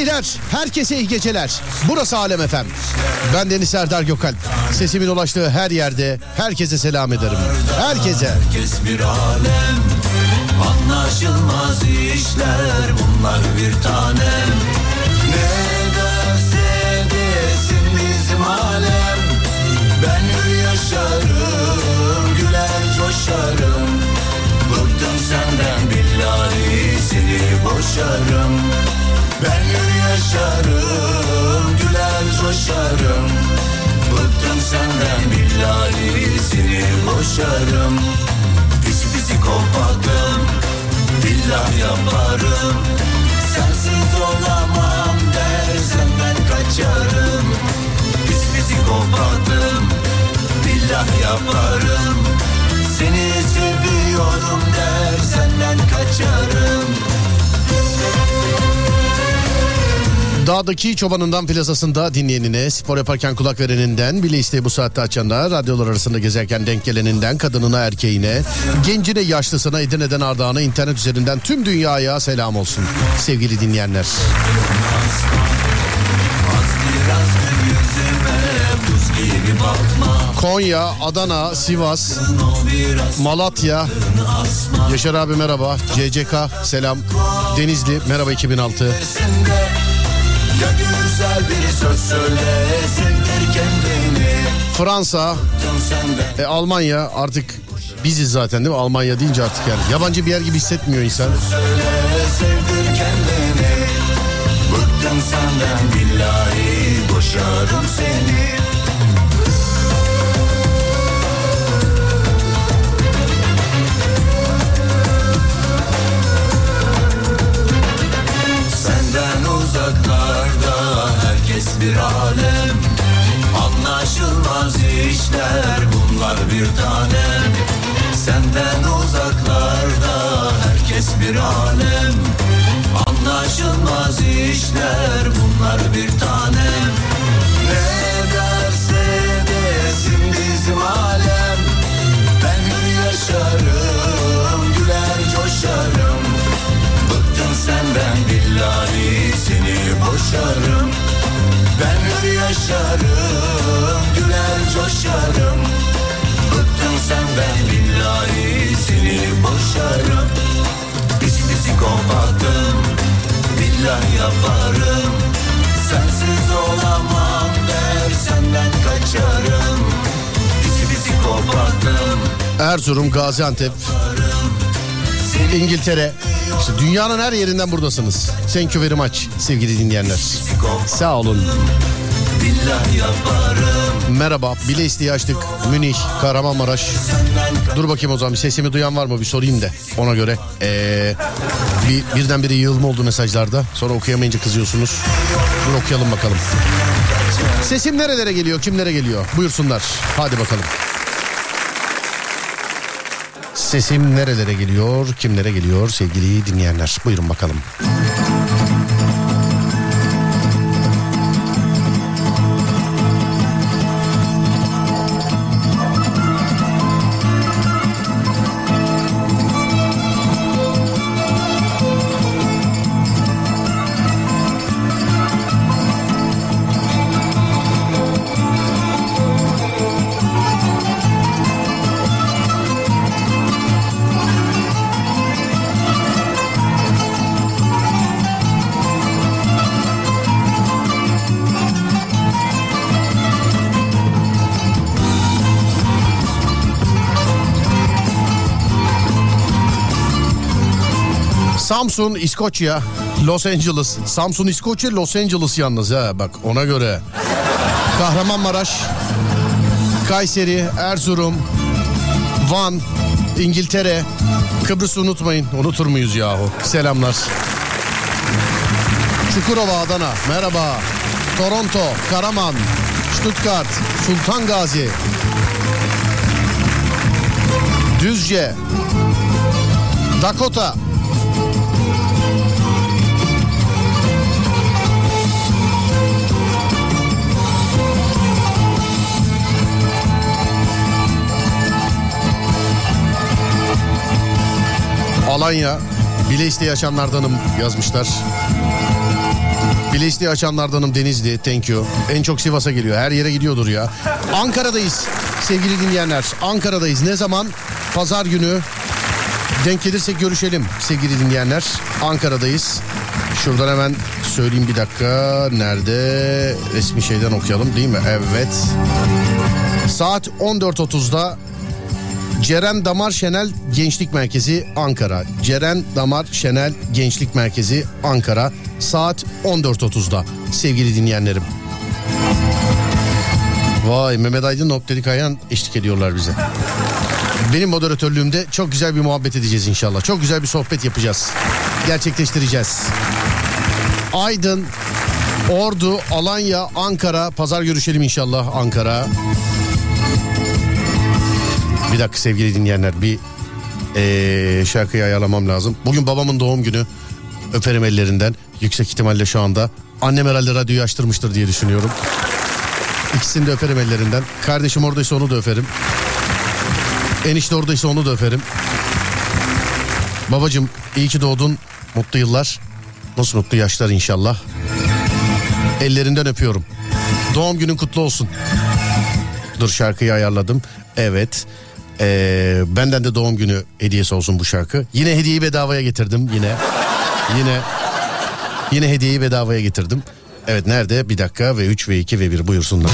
Beyler herkese iyi geceler. Burası Alem Efem. Ben Deniz Serdar Gökalp. Sesimin ulaştığı her yerde herkese selam ederim. Herkese. Herkes bir alem Anlaşılmaz işler bunlar bir tanem Ne derse desin bizim alem Ben yaşarım güler coşarım Bıktım senden billahi seni boşarım Ben yaşarım güler coşarım. Bıktım senden billahi seni boşarım. Pis psikopatım Billah yaparım. Sensiz olamam dersen ben kaçarım. Pis psikopatım Billah yaparım. Seni seviyorum dersen ben kaçarım Dağdaki çobanından plazasında dinleyenine, spor yaparken kulak vereninden, bile isteği bu saatte açanlar, radyolar arasında gezerken denk geleninden, kadınına erkeğine, gencine yaşlısına, Edirne'den Ardahan'a, internet üzerinden tüm dünyaya selam olsun. Sevgili dinleyenler. Konya, Adana, Sivas, Malatya, Yaşar abi merhaba, CCK selam, Denizli merhaba 2006. Ya güzel bir söz söyle Sevdir kendini Fransa, e, Almanya artık biziz zaten değil mi? Almanya deyince artık yani. Yabancı bir yer gibi hissetmiyor insan. söyle Sevdir kendini Bıktım senden billahi Boşarım seni uzaklarda herkes bir alem. Anlaşılmaz işler bunlar bir tanem Senden uzaklarda herkes bir alem. Anlaşılmaz işler Erzurum, Gaziantep, İngiltere. İşte dünyanın her yerinden buradasınız. You very much sevgili dinleyenler. Sağ olun. Merhaba. Bile isteği açtık. Münih, Kahramanmaraş. Dur bakayım o zaman sesimi duyan var mı bir sorayım da ona göre. Ee, bir, birdenbire yığılma oldu mesajlarda. Sonra okuyamayınca kızıyorsunuz. Dur okuyalım bakalım. Sesim nerelere geliyor, kimlere geliyor? Buyursunlar. Hadi bakalım. Sesim nerelere geliyor, kimlere geliyor sevgili dinleyenler? Buyurun bakalım. Samsun, İskoçya, Los Angeles. Samsun, İskoçya, Los Angeles yalnız ha bak ona göre. Kahramanmaraş, Kayseri, Erzurum, Van, İngiltere, Kıbrıs'ı unutmayın. Unutur muyuz yahu? Selamlar. Çukurova, Adana. Merhaba. Toronto, Karaman, Stuttgart, Sultan Gazi. Düzce, Dakota, Alanya, bile isteği açanlardanım yazmışlar. Bileştiği açanlardanım Denizli. Thank you. En çok Sivas'a geliyor. Her yere gidiyordur ya. Ankara'dayız sevgili dinleyenler. Ankara'dayız. Ne zaman? Pazar günü. Denk gelirsek görüşelim sevgili dinleyenler. Ankara'dayız. Şuradan hemen söyleyeyim bir dakika. Nerede? Resmi şeyden okuyalım değil mi? Evet. Saat 14.30'da Ceren Damar Şenel Gençlik Merkezi Ankara. Ceren Damar Şenel Gençlik Merkezi Ankara. Saat 14.30'da sevgili dinleyenlerim. Vay Mehmet Aydın Optelik Ayhan eşlik ediyorlar bize. Benim moderatörlüğümde çok güzel bir muhabbet edeceğiz inşallah. Çok güzel bir sohbet yapacağız. Gerçekleştireceğiz. Aydın, Ordu, Alanya, Ankara. Pazar görüşelim inşallah Ankara. Dakika sevgili dinleyenler bir ee, şarkıyı ayarlamam lazım. Bugün babamın doğum günü. Öperim ellerinden. Yüksek ihtimalle şu anda. Annem herhalde radyoyu açtırmıştır diye düşünüyorum. İkisini de öperim ellerinden. Kardeşim oradaysa onu da öperim. Enişte oradaysa onu da öperim. Babacım iyi ki doğdun. Mutlu yıllar. Nasıl mutlu yaşlar inşallah. Ellerinden öpüyorum. Doğum günün kutlu olsun. Dur şarkıyı ayarladım. Evet. Ee, benden de doğum günü hediyesi olsun bu şarkı. Yine hediyeyi bedavaya getirdim yine. Yine yine hediyeyi bedavaya getirdim. Evet nerede? Bir dakika ve 3 ve 2 ve 1 buyursunlar.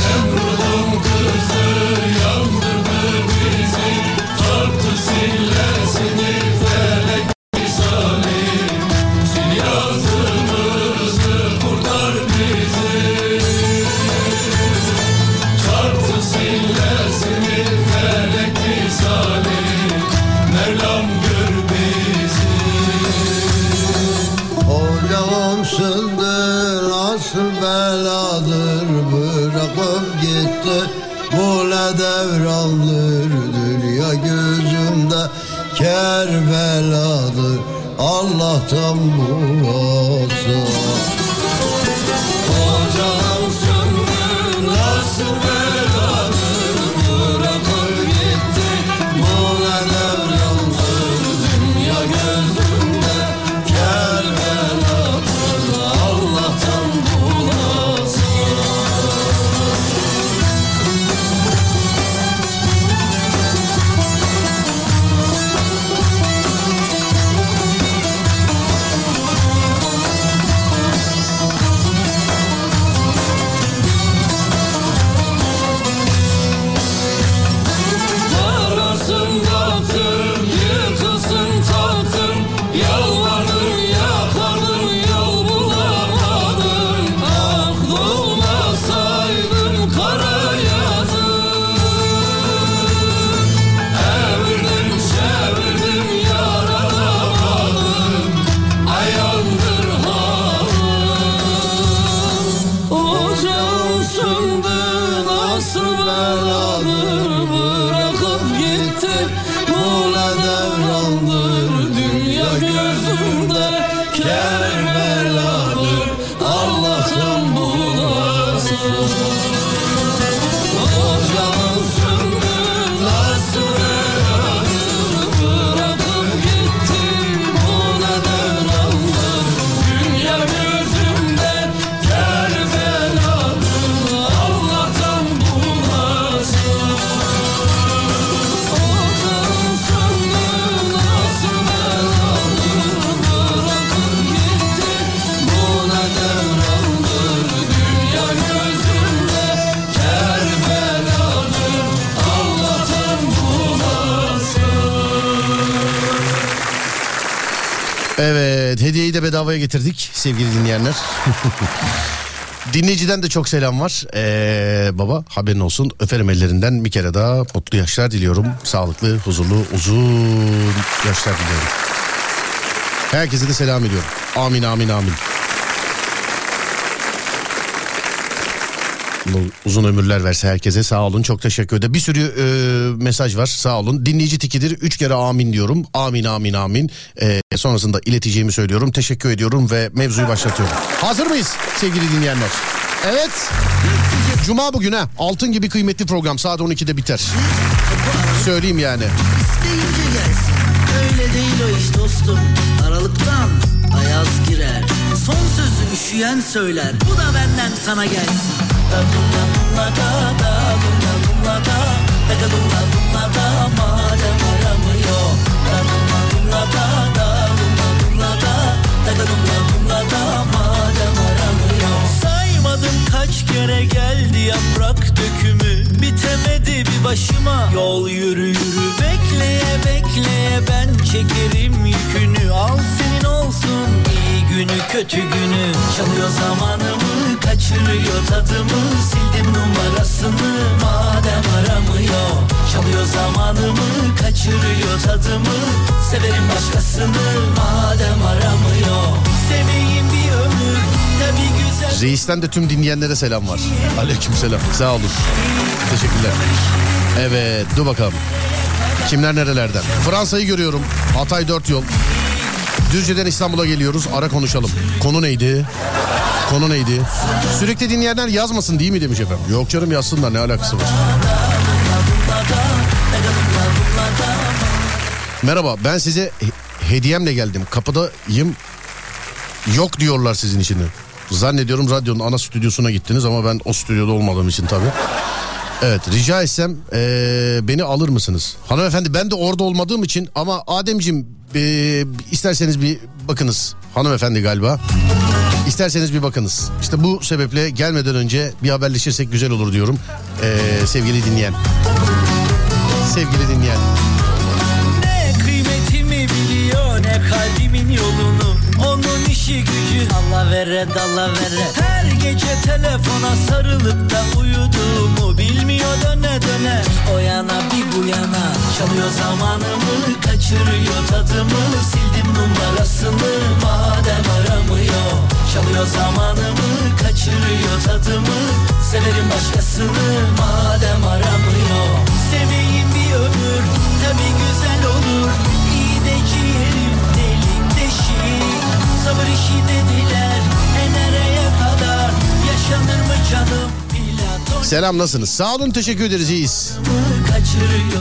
Bedavaya getirdik sevgili dinleyenler. Dinleyiciden de çok selam var. Ee, baba haberin olsun. Öperim ellerinden bir kere daha mutlu yaşlar diliyorum. Sağlıklı, huzurlu, uzun yaşlar diliyorum. Herkese de selam ediyorum. Amin amin amin. Uzun ömürler verse herkese sağ olun çok teşekkür ederim. Bir sürü e, mesaj var sağ olun. Dinleyici tikidir üç kere amin diyorum. Amin amin amin. E, sonrasında ileteceğimi söylüyorum. Teşekkür ediyorum ve mevzuyu başlatıyorum. Hazır mıyız sevgili dinleyenler? Evet. Cuma bugün ha. Altın gibi kıymetli program saat 12'de biter. Söyleyeyim yani. Öyle değil o iş dostum. Aralıktan ayaz girer. Son sözü üşüyen söyler Bu da benden sana gelsin Başıma. Yol yürü yürü bekleye bekleye ben çekerim yükünü. Al senin olsun iyi günü kötü günü. Çalıyor zamanımı kaçırıyor tadımı Sildim numarasını madem aramıyor Çalıyor zamanımı kaçırıyor tadımı Severim başkasını madem aramıyor Seveyim bir ömür tabi güzel Reis'ten de tüm dinleyenlere selam var. Aleyküm selam. Sağ olun. Teşekkürler. Evet dur bakalım. Kimler nerelerden? Fransa'yı görüyorum. Hatay 4 yol. Düzce'den İstanbul'a geliyoruz. Ara konuşalım. Konu neydi? Konu neydi? Sürekli dinleyenler yazmasın değil mi demiş efendim. Yok canım yazsınlar ne alakası var. Merhaba ben size he- hediyemle geldim. Kapıdayım. Yok diyorlar sizin için. Zannediyorum radyonun ana stüdyosuna gittiniz ama ben o stüdyoda olmadığım için tabii. Evet rica etsem eee, beni alır mısınız? Hanımefendi ben de orada olmadığım için ama Ademciğim eee, isterseniz bir bakınız. Hanımefendi galiba. İsterseniz bir bakınız. İşte bu sebeple gelmeden önce bir haberleşirsek güzel olur diyorum. Eee, sevgili dinleyen. Sevgili dinleyen. Ne kıymetimi biliyor ne kalbimin yolunu Onun işi gücü Allah vere dalla vere. Her gece telefona sarılıp da uyuduğumu Bilmiyor döne döne. O yana bir bu yana. Çalıyor zamanımı kaçırıyor tadımı. Sildim numarasını madem aramıyor. Çalıyor zamanımı kaçırıyor tadımı. Severim başkasını madem aramıyor. Seveyim Sabır işi dediler e nereye kadar Yaşanır mı canım Selam nasılsınız? Sağ olun teşekkür ederiz iyiyiz.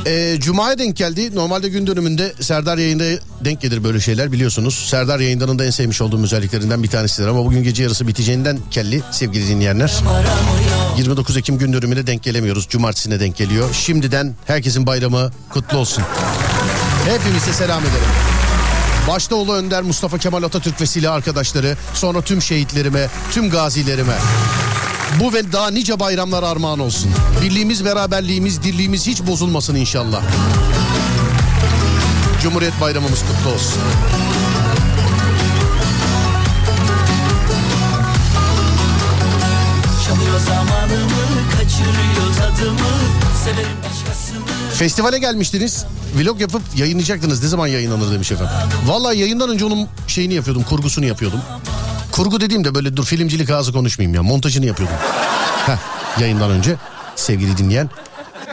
Ee, Cuma'ya denk geldi. Normalde gün dönümünde Serdar yayında denk gelir böyle şeyler biliyorsunuz. Serdar yayınlarının da en sevmiş olduğum özelliklerinden bir tanesidir. Ama bugün gece yarısı biteceğinden kelli sevgili dinleyenler. 29 Ekim gün dönümüne denk gelemiyoruz. Cumartesine denk geliyor. Şimdiden herkesin bayramı kutlu olsun. Hepinize selam ederim. Başta Ulu Önder Mustafa Kemal Atatürk ve silah arkadaşları, sonra tüm şehitlerime, tüm gazilerime. Bu ve daha nice bayramlar armağan olsun. Birliğimiz, beraberliğimiz, dirliğimiz hiç bozulmasın inşallah. Cumhuriyet Bayramımız kutlu olsun. Çalıyor zamanımı kaçırıyor tadımı Severim başkasını Festivale gelmiştiniz. Vlog yapıp yayınlayacaktınız. Ne zaman yayınlanır demiş efendim. Vallahi yayından önce onun şeyini yapıyordum, kurgusunu yapıyordum. Kurgu dediğimde böyle dur filmcilik ağzı konuşmayayım ya. Montajını yapıyordum. Heh, yayından önce sevgili dinleyen.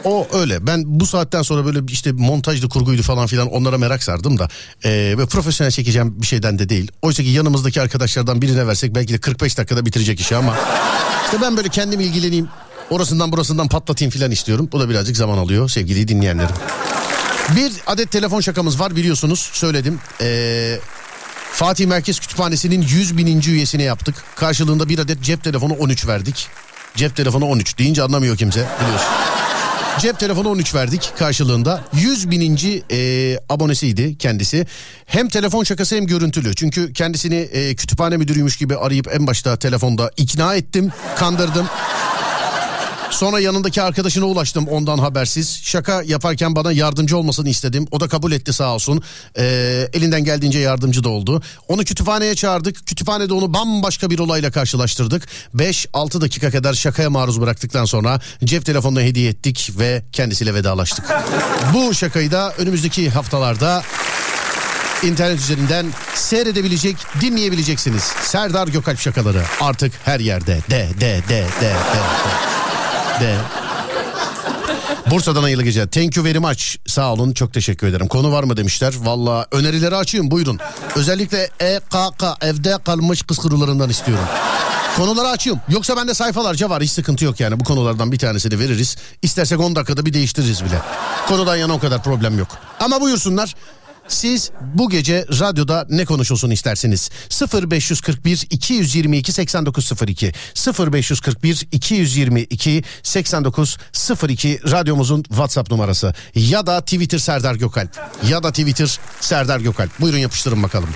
O öyle. Ben bu saatten sonra böyle işte montajlı kurguydu falan filan onlara merak sardım da. Ee, ve profesyonel çekeceğim bir şeyden de değil. Oysa ki yanımızdaki arkadaşlardan birine versek belki de 45 dakikada bitirecek işi ama. işte ben böyle kendim ilgileneyim. Orasından burasından patlatayım filan istiyorum. Bu da birazcık zaman alıyor sevgili dinleyenlerim. Bir adet telefon şakamız var biliyorsunuz söyledim. Ee, Fatih Merkez Kütüphanesi'nin 100 bininci üyesine yaptık. Karşılığında bir adet cep telefonu 13 verdik. Cep telefonu 13 deyince anlamıyor kimse biliyorsun. Cep telefonu 13 verdik karşılığında. 100 bininci e, abonesiydi kendisi. Hem telefon şakası hem görüntülü. Çünkü kendisini e, kütüphane müdürüymüş gibi arayıp en başta telefonda ikna ettim, kandırdım. Sonra yanındaki arkadaşına ulaştım ondan habersiz. Şaka yaparken bana yardımcı olmasını istedim. O da kabul etti sağ olsun. Ee, elinden geldiğince yardımcı da oldu. Onu kütüphaneye çağırdık. Kütüphanede onu bambaşka bir olayla karşılaştırdık. 5-6 dakika kadar şakaya maruz bıraktıktan sonra cep telefonunu hediye ettik ve kendisiyle vedalaştık. Bu şakayı da önümüzdeki haftalarda internet üzerinden seyredebilecek, dinleyebileceksiniz. Serdar Gökalp şakaları artık her yerde. De de de de de. de. De. Bursa'dan hayırlı geceler. Thank you very much. Sağ olun çok teşekkür ederim. Konu var mı demişler. Valla önerileri açayım buyurun. Özellikle EKK evde kalmış kız kurularından istiyorum. Konuları açayım. Yoksa bende sayfalarca var hiç sıkıntı yok yani. Bu konulardan bir tanesini veririz. İstersek 10 dakikada bir değiştiririz bile. Konudan yana o kadar problem yok. Ama buyursunlar. Siz bu gece radyoda ne konuşulsun istersiniz? 0541 222 8902 0541 222 8902 radyomuzun WhatsApp numarası ya da Twitter Serdar Gökalp ya da Twitter Serdar Gökalp. Buyurun yapıştırın bakalım.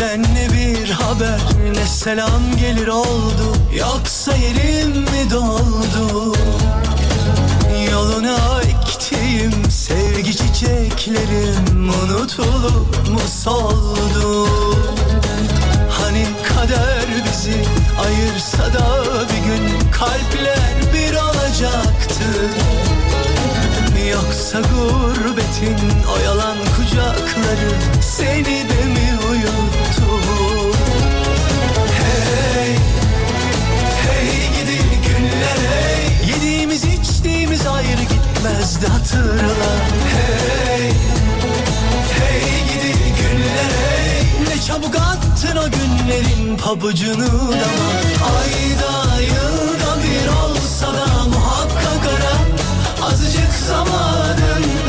Senden ne bir haber? Ne selam gelir oldu? Yoksa yerim mi doldu? Yoluna ektiğim sevgi çiçeklerim Unutulup mu soldu? Hani kader bizi ayırsa da bir gün Kalpler bir olacaktı. Yoksa gurbetin o yalan kucakları Seni de mi uyuttu gitmezdi hatırla. Hey, hey gidi günler hey. Ne çabuk attın o günlerin pabucunu dama Ayda yılda bir olsa da muhakkak ara. Azıcık zamanından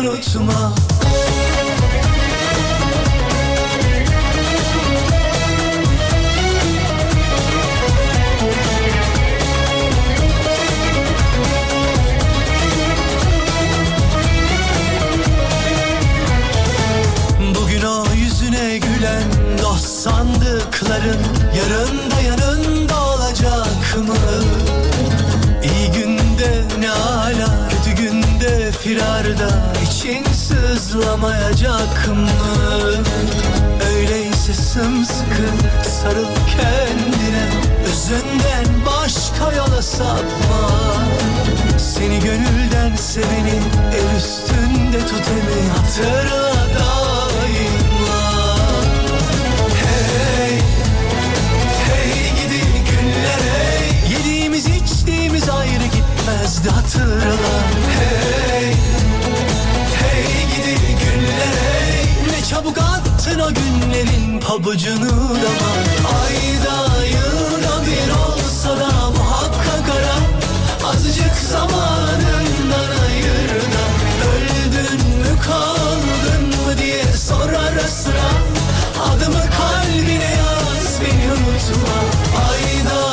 unutma Bugün o yüzüne gülen dost sandıkların Yarın da yanında olacak mı? İyi günde ne ala Kötü günde firarda sızlamayacak mı? Öyleyse sımsıkı sarıl kendine. Özünden başka yola sapma. Seni gönülden seveni el üstünde tut emin Hatırla daima. Hey, hey gidi günler hey. Yediğimiz içtiğimiz ayrı gitmezdi hatırla. Hey çabuk attın o günlerin pabucunu dama Ayda yılda bir olsa da muhakkak ara. Azıcık zamanından ayır da. Öldün mü kaldın mı diye sor ara sıra. Adımı kalbine yaz beni unutma. Ayda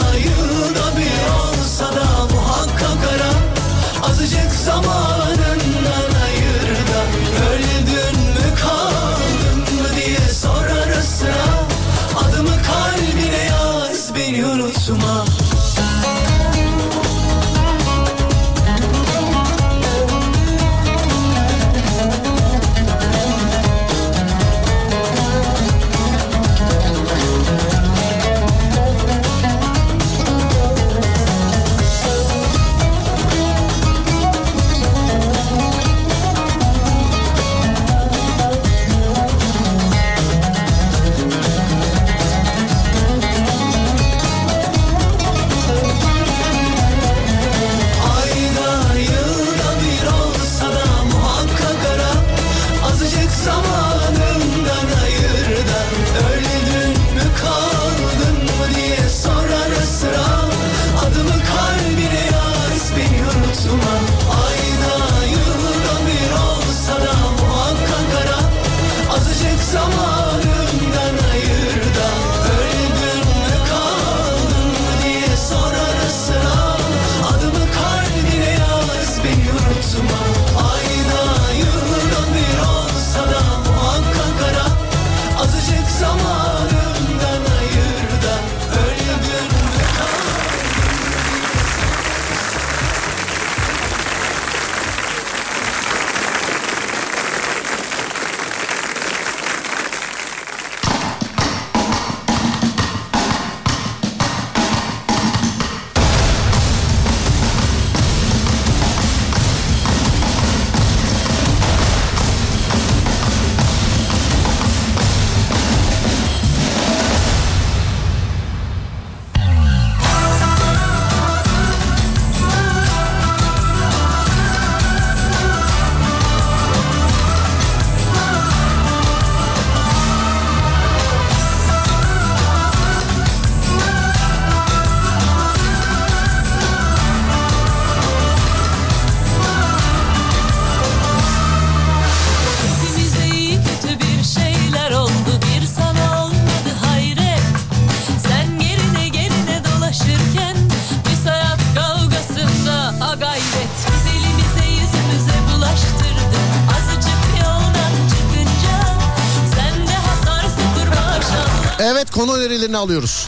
konu önerilerini alıyoruz.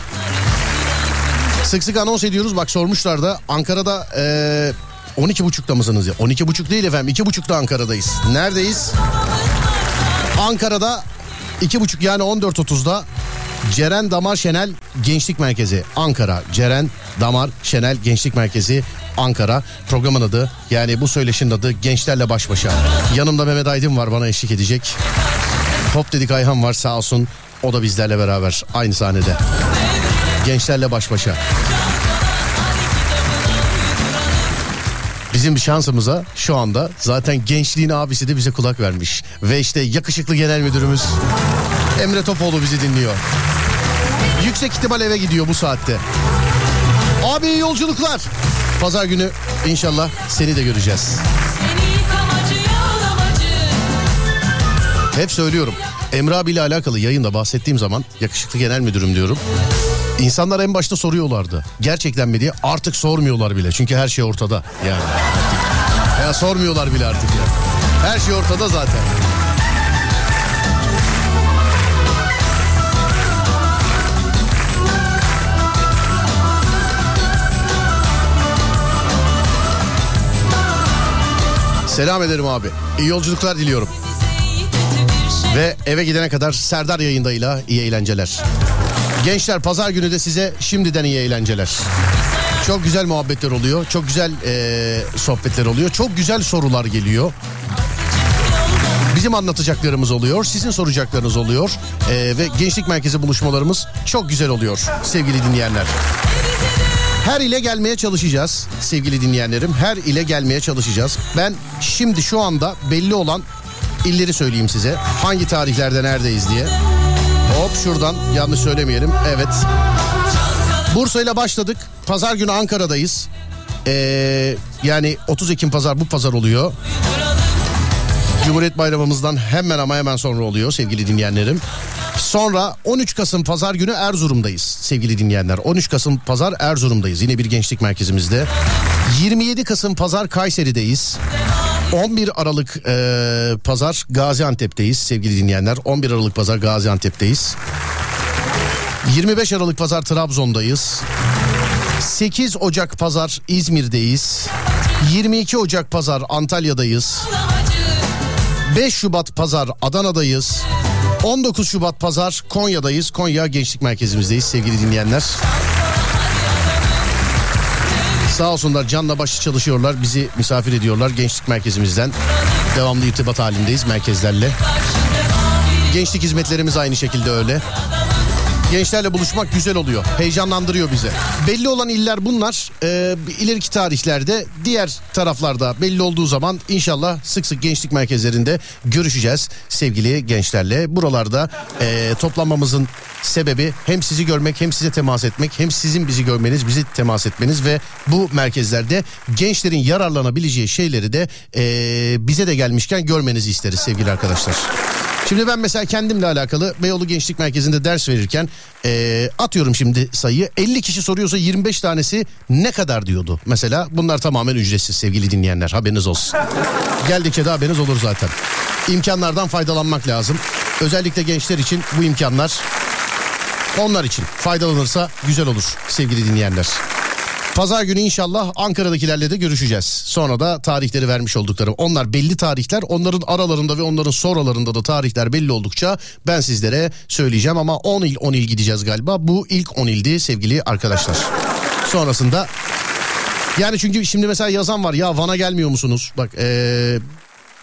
Sık sık anons ediyoruz. Bak sormuşlar da Ankara'da e, 12.30'da mısınız ya? 12.30 değil efendim 2.30'da Ankara'dayız. Neredeyiz? Ankara'da 2.30 yani 14.30'da Ceren Damar Şenel Gençlik Merkezi Ankara. Ceren Damar Şenel Gençlik Merkezi Ankara. Programın adı yani bu söyleşinin adı Gençlerle Baş Başa. Yanımda Mehmet Aydın var bana eşlik edecek. Hop dedik Ayhan var sağ olsun. O da bizlerle beraber aynı sahnede. Gençlerle baş başa. Bizim bir şansımıza şu anda zaten gençliğin abisi de bize kulak vermiş. Ve işte yakışıklı genel müdürümüz Emre Topoğlu bizi dinliyor. Yüksek ihtimal eve gidiyor bu saatte. Abi yolculuklar. Pazar günü inşallah seni de göreceğiz. Hep söylüyorum. Emre abiyle alakalı yayında bahsettiğim zaman yakışıklı genel müdürüm diyorum. İnsanlar en başta soruyorlardı. Gerçekten mi diye artık sormuyorlar bile. Çünkü her şey ortada yani. Ya sormuyorlar bile artık ya. Her şey ortada zaten. Selam ederim abi. İyi yolculuklar diliyorum. Ve eve gidene kadar Serdar yayındayla iyi eğlenceler. Gençler pazar günü de size şimdiden iyi eğlenceler. Çok güzel muhabbetler oluyor. Çok güzel eee, sohbetler oluyor. Çok güzel sorular geliyor. Bizim anlatacaklarımız oluyor. Sizin soracaklarınız oluyor. Eee, ve gençlik merkezi buluşmalarımız çok güzel oluyor sevgili dinleyenler. Her ile gelmeye çalışacağız sevgili dinleyenlerim. Her ile gelmeye çalışacağız. Ben şimdi şu anda belli olan illeri söyleyeyim size. Hangi tarihlerde neredeyiz diye. Hop şuradan yanlış söylemeyelim. Evet. Bursa ile başladık. Pazar günü Ankara'dayız. Ee, yani 30 Ekim pazar bu pazar oluyor. Cumhuriyet Bayramımızdan hemen ama hemen sonra oluyor sevgili dinleyenlerim. Sonra 13 Kasım pazar günü Erzurum'dayız sevgili dinleyenler. 13 Kasım pazar Erzurum'dayız yine bir gençlik merkezimizde. 27 Kasım pazar Kayseri'deyiz. 11 Aralık e, pazar Gaziantep'teyiz sevgili dinleyenler. 11 Aralık pazar Gaziantep'teyiz. 25 Aralık pazar Trabzon'dayız. 8 Ocak pazar İzmir'deyiz. 22 Ocak pazar Antalya'dayız. 5 Şubat pazar Adana'dayız. 19 Şubat pazar Konya'dayız. Konya Gençlik Merkezimizdeyiz sevgili dinleyenler. Sağ olsunlar canla başlı çalışıyorlar. Bizi misafir ediyorlar gençlik merkezimizden. Devamlı irtibat halindeyiz merkezlerle. Gençlik hizmetlerimiz aynı şekilde öyle. Gençlerle buluşmak güzel oluyor. Heyecanlandırıyor bizi. Belli olan iller bunlar. Ee, ileriki tarihlerde diğer taraflarda belli olduğu zaman inşallah sık sık gençlik merkezlerinde görüşeceğiz sevgili gençlerle. Buralarda e, toplanmamızın sebebi hem sizi görmek hem size temas etmek hem sizin bizi görmeniz bizi temas etmeniz ve bu merkezlerde gençlerin yararlanabileceği şeyleri de e, bize de gelmişken görmenizi isteriz sevgili arkadaşlar. Şimdi ben mesela kendimle alakalı Beyoğlu Gençlik Merkezi'nde ders verirken eee, atıyorum şimdi sayıyı 50 kişi soruyorsa 25 tanesi ne kadar diyordu. Mesela bunlar tamamen ücretsiz sevgili dinleyenler haberiniz olsun. Geldikçe de haberiniz olur zaten. İmkanlardan faydalanmak lazım. Özellikle gençler için bu imkanlar onlar için faydalanırsa güzel olur sevgili dinleyenler. Pazar günü inşallah Ankara'dakilerle de görüşeceğiz. Sonra da tarihleri vermiş olduklarım. Onlar belli tarihler. Onların aralarında ve onların sonralarında da tarihler belli oldukça ben sizlere söyleyeceğim. Ama 10 il 10 il gideceğiz galiba. Bu ilk 10 ildi sevgili arkadaşlar. Sonrasında yani çünkü şimdi mesela yazan var ya Van'a gelmiyor musunuz? Bak ee,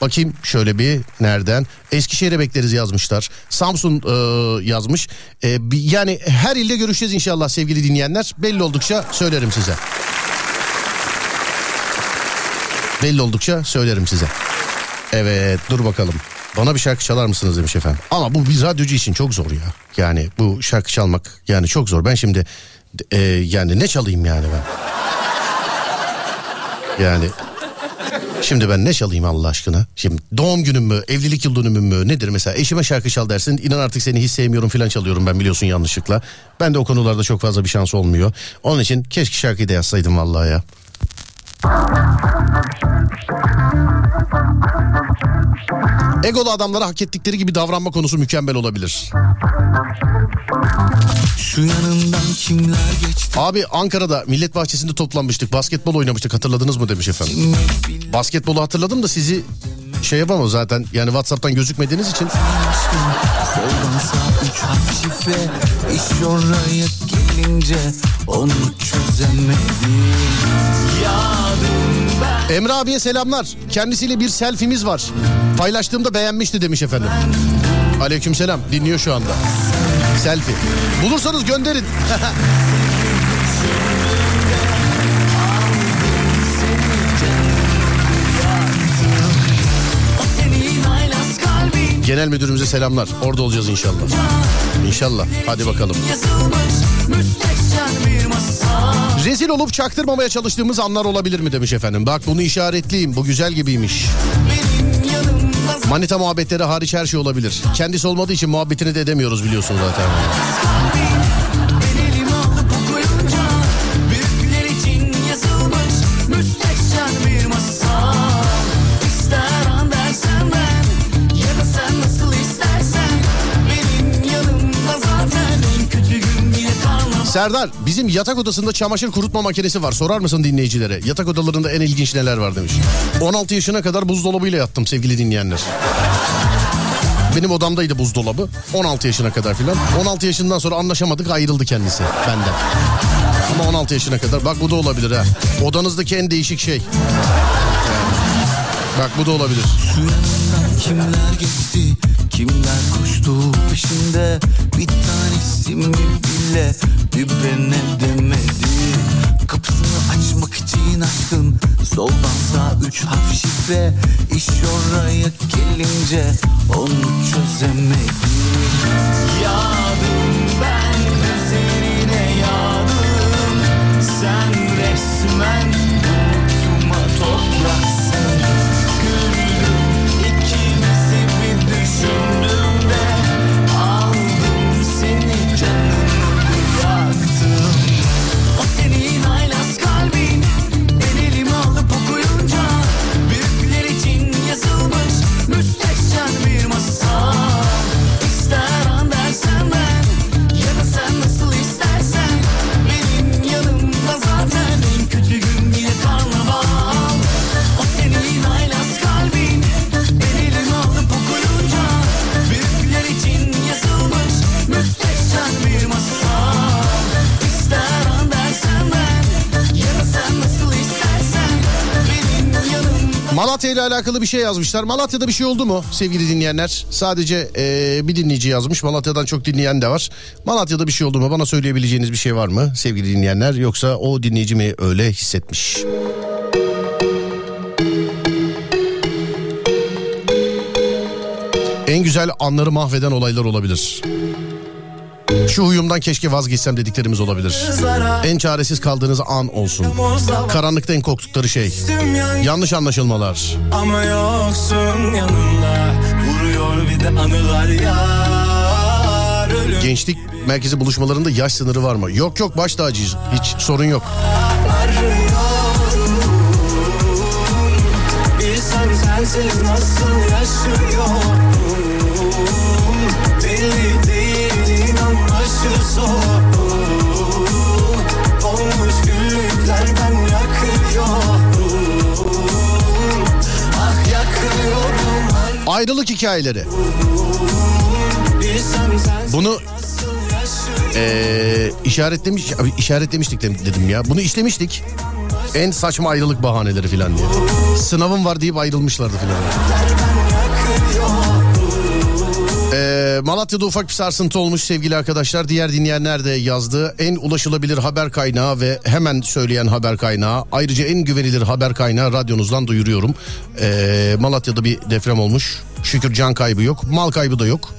bakayım şöyle bir nereden? Eskişehir'e bekleriz yazmışlar. Samsun ee, yazmış. Ee, bir- yani her ilde görüşeceğiz inşallah sevgili dinleyenler. Belli oldukça söylerim size. Belli oldukça söylerim size. Evet dur bakalım. Bana bir şarkı çalar mısınız demiş efendim. Ama bu bir radyocu için çok zor ya. Yani bu şarkı çalmak yani çok zor. Ben şimdi e, yani ne çalayım yani ben? Yani Şimdi ben ne çalayım Allah aşkına? Şimdi doğum günüm mü, evlilik yıl dönümüm mü nedir mesela? Eşime şarkı çal dersin. İnan artık seni hiç sevmiyorum falan çalıyorum ben biliyorsun yanlışlıkla. Ben de o konularda çok fazla bir şans olmuyor. Onun için keşke şarkıyı da yazsaydım vallahi ya. Egolu adamlara hak ettikleri gibi davranma konusu mükemmel olabilir. Şu yanından kimler geçti Abi Ankara'da Millet Bahçesi'nde toplanmıştık. Basketbol oynamıştık hatırladınız mı demiş efendim. Basketbolu hatırladım da sizi şey yapamam zaten. Yani Whatsapp'tan gözükmediğiniz için. Gelince Onu çözemedim Yadım ben Emre abiye selamlar. Kendisiyle bir selfie'miz var. Paylaştığımda beğenmişti demiş efendim. Aleykümselam dinliyor şu anda. Selfie. Bulursanız gönderin. Genel müdürümüze selamlar. Orada olacağız inşallah. İnşallah. Hadi bakalım. Yazılmış Rezil olup çaktırmamaya çalıştığımız anlar olabilir mi demiş efendim. Bak bunu işaretleyeyim. Bu güzel gibiymiş. Manita muhabbetleri hariç her şey olabilir. Kendisi olmadığı için muhabbetini de edemiyoruz biliyorsun zaten. Serdar bizim yatak odasında çamaşır kurutma makinesi var. Sorar mısın dinleyicilere? Yatak odalarında en ilginç neler var demiş. 16 yaşına kadar buzdolabıyla yattım sevgili dinleyenler. Benim odamdaydı buzdolabı. 16 yaşına kadar filan. 16 yaşından sonra anlaşamadık ayrıldı kendisi benden. Ama 16 yaşına kadar. Bak bu da olabilir ha. Odanızdaki en değişik şey. Bak bu da olabilir. Kimler geçti Kimler koştu peşinde? Bir tanesi mi bile Birbirine demedi? Kapısını açmak için açtım Soldan sağ üç harf şifre. İş oraya gelince Onu çözemedim. Yağdım ben üzerine yağdım Sen resmen Malatya ile alakalı bir şey yazmışlar. Malatya'da bir şey oldu mu sevgili dinleyenler? Sadece eee, bir dinleyici yazmış. Malatya'dan çok dinleyen de var. Malatya'da bir şey oldu mu? Bana söyleyebileceğiniz bir şey var mı sevgili dinleyenler? Yoksa o dinleyici mi öyle hissetmiş? En güzel anları mahveden olaylar olabilir. Şu huyumdan keşke vazgeçsem dediklerimiz olabilir. En çaresiz kaldığınız an olsun. Karanlıkta en korktukları şey. Yanlış anlaşılmalar. Ama yoksun yanımda Vuruyor bir de anılar Ölüm Gençlik merkezi buluşmalarında yaş sınırı var mı? Yok yok baş tacıyız. Hiç sorun yok. Bilsem sensiz nasıl yaşıyorum Belli değil zor Olmuş yakıyorum Ah yakıyorum Ayrılık hikayeleri. Bunu eee işaretlemiş işaretlemiştik de- dedim ya. Bunu işlemiştik. En saçma ayrılık bahaneleri falan diye. Sınavım var deyip ayrılmışlardı falan. Ee, Malatya'da ufak bir sarsıntı olmuş sevgili arkadaşlar. Diğer dinleyenler de yazdı. En ulaşılabilir haber kaynağı ve hemen söyleyen haber kaynağı. Ayrıca en güvenilir haber kaynağı radyonuzdan duyuruyorum. Ee, Malatya'da bir deprem olmuş. Şükür can kaybı yok. Mal kaybı da yok.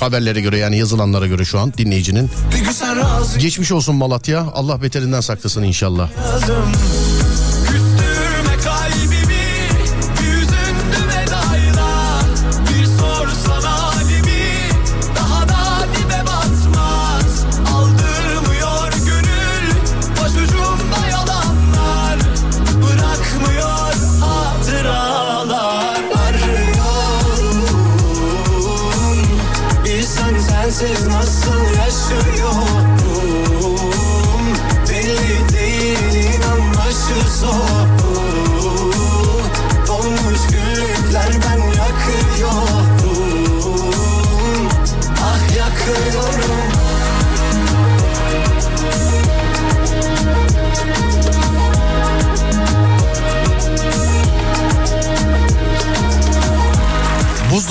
Haberlere göre yani yazılanlara göre şu an dinleyicinin. Geçmiş olsun Malatya. Allah beterinden saklasın inşallah. lazım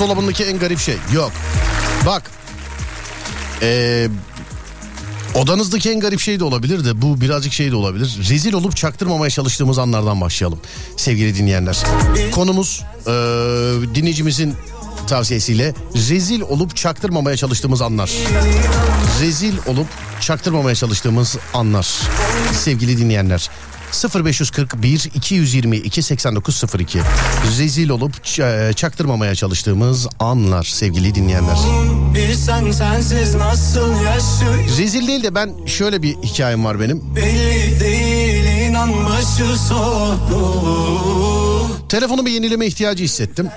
Buzdolabındaki en garip şey. Yok. Bak. Ee, odanızdaki en garip şey de olabilir de bu birazcık şey de olabilir. Rezil olup çaktırmamaya çalıştığımız anlardan başlayalım sevgili dinleyenler. Konumuz ee, dinleyicimizin tavsiyesiyle rezil olup çaktırmamaya çalıştığımız anlar. Rezil olup çaktırmamaya çalıştığımız anlar sevgili dinleyenler. 0541 222 8902 Rezil olup ç- çaktırmamaya çalıştığımız anlar sevgili dinleyenler. Bilsen sensiz nasıl yaşıyor Rezil değil de ben şöyle bir hikayem var benim. Belli değil inan başı sonu Telefonumu yenileme ihtiyacı hissettim.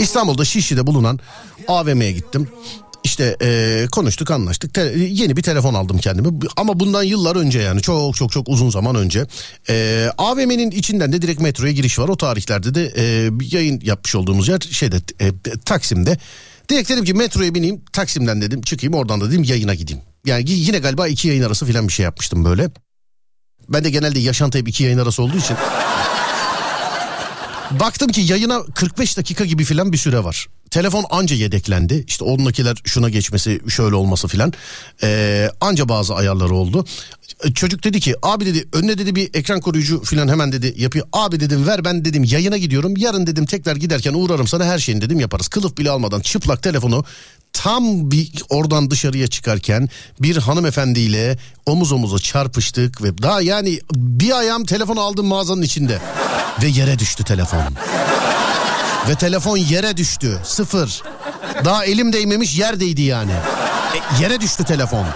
İstanbul'da Şişli'de bulunan AVM'ye gittim. İşte eee, konuştuk anlaştık. Te- yeni bir telefon aldım kendime. Ama bundan yıllar önce yani çok çok çok uzun zaman önce. Eee, AVM'nin içinden de direkt metroya giriş var. O tarihlerde de bir yayın yapmış olduğumuz yer şeyde eee, Taksim'de. Direkt dedim ki metroya bineyim Taksim'den dedim çıkayım oradan da dedim yayına gideyim. Yani yine galiba iki yayın arası falan bir şey yapmıştım böyle. Ben de genelde yaşantı hep iki yayın arası olduğu için. Baktım ki yayına 45 dakika gibi filan bir süre var. Telefon anca yedeklendi. İşte ondakiler şuna geçmesi şöyle olması filan. Ee, anca bazı ayarları oldu. Çocuk dedi ki abi dedi önüne dedi bir ekran koruyucu filan hemen dedi yapıyor. Abi dedim ver ben dedim yayına gidiyorum. Yarın dedim tekrar giderken uğrarım sana her şeyini dedim yaparız. Kılıf bile almadan çıplak telefonu tam bir oradan dışarıya çıkarken bir hanımefendiyle omuz omuza çarpıştık ve daha yani bir ayağım telefonu aldım mağazanın içinde ve yere düştü telefon. Ve telefon yere düştü. Sıfır. Daha elim değmemiş yerdeydi yani. E, yere düştü telefon.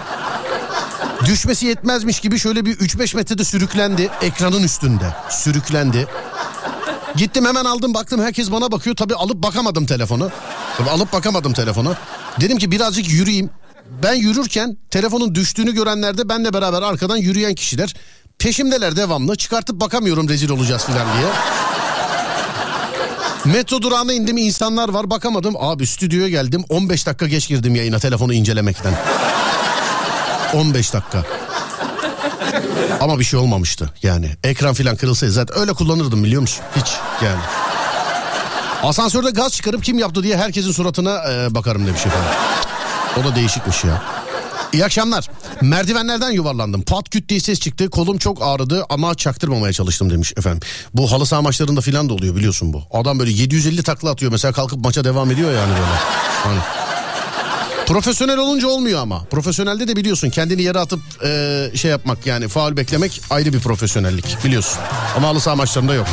Düşmesi yetmezmiş gibi şöyle bir 3-5 metrede sürüklendi ekranın üstünde. Sürüklendi. Gittim hemen aldım baktım herkes bana bakıyor. Tabii alıp bakamadım telefonu. Tabii alıp bakamadım telefonu. Dedim ki birazcık yürüyeyim. Ben yürürken telefonun düştüğünü görenler de benle beraber arkadan yürüyen kişiler. Peşimdeler devamlı. Çıkartıp bakamıyorum rezil olacağız filan diye. Metro durağına indim insanlar var bakamadım. Abi stüdyoya geldim 15 dakika geç girdim yayına telefonu incelemekten. 15 dakika. Ama bir şey olmamıştı yani. Ekran filan kırılsaydı zaten öyle kullanırdım biliyor musun? Hiç yani. Asansörde gaz çıkarıp kim yaptı diye herkesin suratına e, bakarım demiş efendim. O da değişikmiş ya. İyi akşamlar. Merdivenlerden yuvarlandım. Pat küt diye ses çıktı. Kolum çok ağrıdı ama çaktırmamaya çalıştım demiş efendim. Bu halı saha maçlarında filan da oluyor biliyorsun bu. Adam böyle 750 takla atıyor mesela kalkıp maça devam ediyor yani böyle. Hani. Profesyonel olunca olmuyor ama. Profesyonelde de biliyorsun kendini yere atıp e, şey yapmak yani faul beklemek ayrı bir profesyonellik biliyorsun. Ama halı saha maçlarında yok.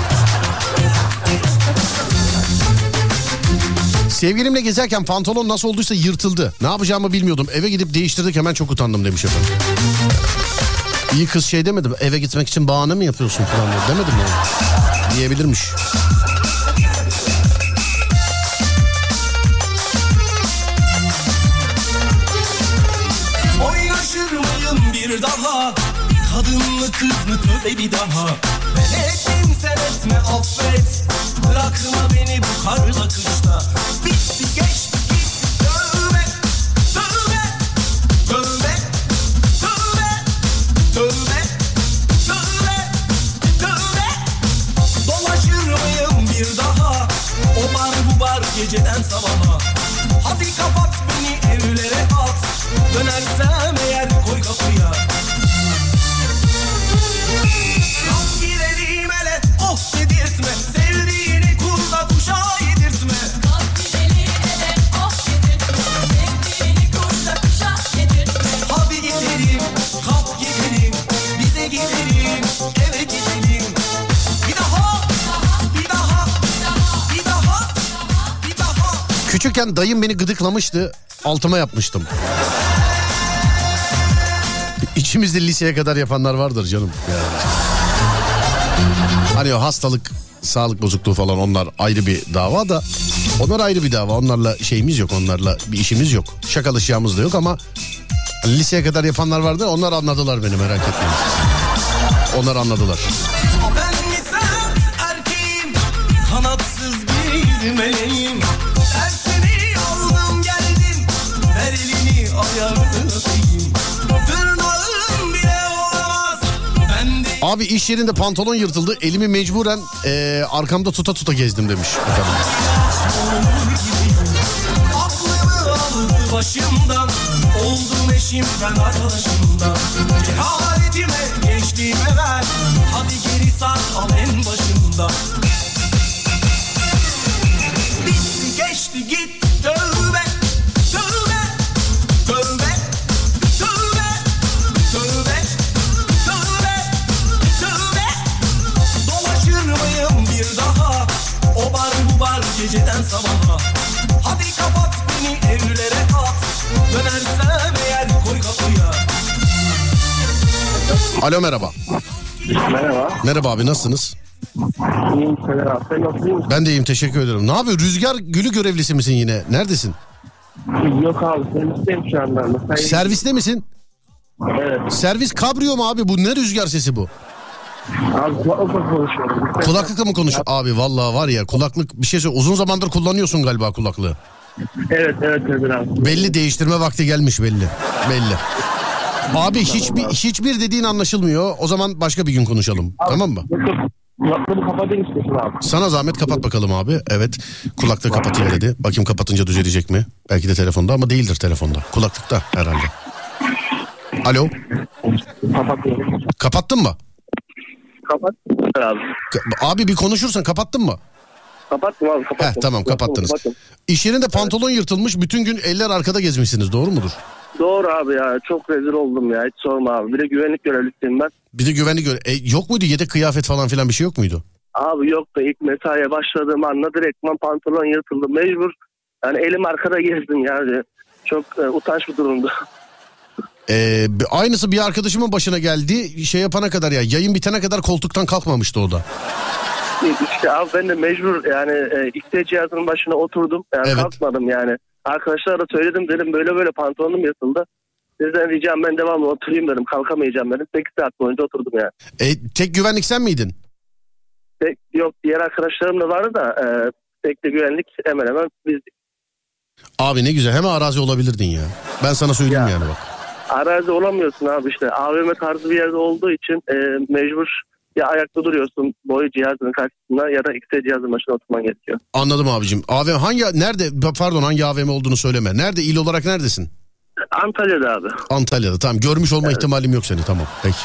Sevgilimle gezerken pantolon nasıl olduysa yırtıldı. Ne yapacağımı bilmiyordum. Eve gidip değiştirdik hemen çok utandım demiş efendim. İyi kız şey demedim. Eve gitmek için bahane mi yapıyorsun falan. Demedim yani. Diyebilirmiş. Bir daha Kadınlı kız mı tövbe bir daha Ben ettim sen etme affet Bırakma beni bu karla kışta Küçükken dayım beni gıdıklamıştı. Altıma yapmıştım. İçimizde liseye kadar yapanlar vardır canım. Yani. Hani o hastalık, sağlık bozukluğu falan onlar ayrı bir dava da. Onlar ayrı bir dava. Onlarla şeyimiz yok. Onlarla bir işimiz yok. Şakalaşacağımız da yok ama liseye kadar yapanlar vardı. Onlar anladılar beni merak etmeyin. Onlar anladılar. Ben mi sert erkeğim Kanatsız bir meleğim Abi iş yerinde pantolon yırtıldı. Elimi mecburen e, arkamda tuta tuta gezdim demiş. Efendim. Başımdan Oldum eşimden arkadaşımdan Cehaletime gençliğime ver Hadi geri sar al en başında Bitti geçti gitti geceden sabaha Hadi kapat beni evlere at Dönersem eğer koy kapıya Alo merhaba. Merhaba. Merhaba abi nasılsınız? İyiyim Sezer abi. Sen nasılsın? Ben de iyiyim teşekkür ederim. Ne yapıyor? Rüzgar gülü görevlisi misin yine? Neredesin? Yok abi servisteyim şu anda. Mesela Serviste misin? evet. Servis kabrio mu abi? Bu ne rüzgar sesi bu? Abi kulaklıkla konuşuyorum. Kulaklıkla mı konuşuyor? Abi vallahi var ya kulaklık bir şey söyle. Uzun zamandır kullanıyorsun galiba kulaklığı. Evet evet Sezer abi. Belli değiştirme vakti gelmiş belli. Belli. Abi hiçbir hiçbir dediğin anlaşılmıyor. O zaman başka bir gün konuşalım. Tamam mı? Kulaklığımı kapatayım istiyorsun abi. Sana zahmet kapat bakalım abi. Evet. Kulaklığı kapatayım dedi. Bakayım kapatınca düzelecek mi? Belki de telefonda ama değildir telefonda. Kulaklıkta herhalde. Alo. Kapatıyorum. Kapattın mı? Kapat. Abi. Abi bir konuşursan kapattın mı? Kapattım abi kapattım. Heh, tamam kapattınız. Kapattım. İş yerinde pantolon yırtılmış. Bütün gün eller arkada gezmişsiniz. Doğru mudur? Doğru abi ya. Çok rezil oldum ya. Hiç sorma abi. Bir de güvenlik görevlisiyim ben. Bir de güvenlik göre. E, yok muydu yedek kıyafet falan filan bir şey yok muydu? Abi yok da ilk mesaiye başladığım anda direktman pantolon yırtıldı. Mecbur. Yani elim arkada gezdim yani. Çok e, utanç bir durumdu. Ee, aynısı bir arkadaşımın başına geldi. Şey yapana kadar ya yayın bitene kadar koltuktan kalkmamıştı o da. İşte abi ben de mecbur yani e, İkte cihazının başına oturdum. Yani Evet. kalkmadım yani. Arkadaşlara da söyledim dedim böyle böyle pantolonum yırtıldı. Sizden ricam ben devamlı oturayım dedim. Kalkamayacağım dedim. 8 saat boyunca oturdum yani. E, tek güvenlik sen miydin? Tek, yok diğer arkadaşlarım da vardı da e, tek de güvenlik hemen hemen biz Abi ne güzel hemen arazi olabilirdin ya. Ben sana söyleyeyim Ya. yani bak. Arazi olamıyorsun abi işte. AVM tarzı bir yerde olduğu için e, mecbur ya ayakta duruyorsun boy cihazının karşısında ya da X'e cihazın başına oturman gerekiyor. Anladım abicim. AVM hangi nerede pardon hangi AVM olduğunu söyleme. Nerede il olarak neredesin? Antalya'da abi. Antalya'da tamam görmüş olma ihtimalim yok seni tamam peki.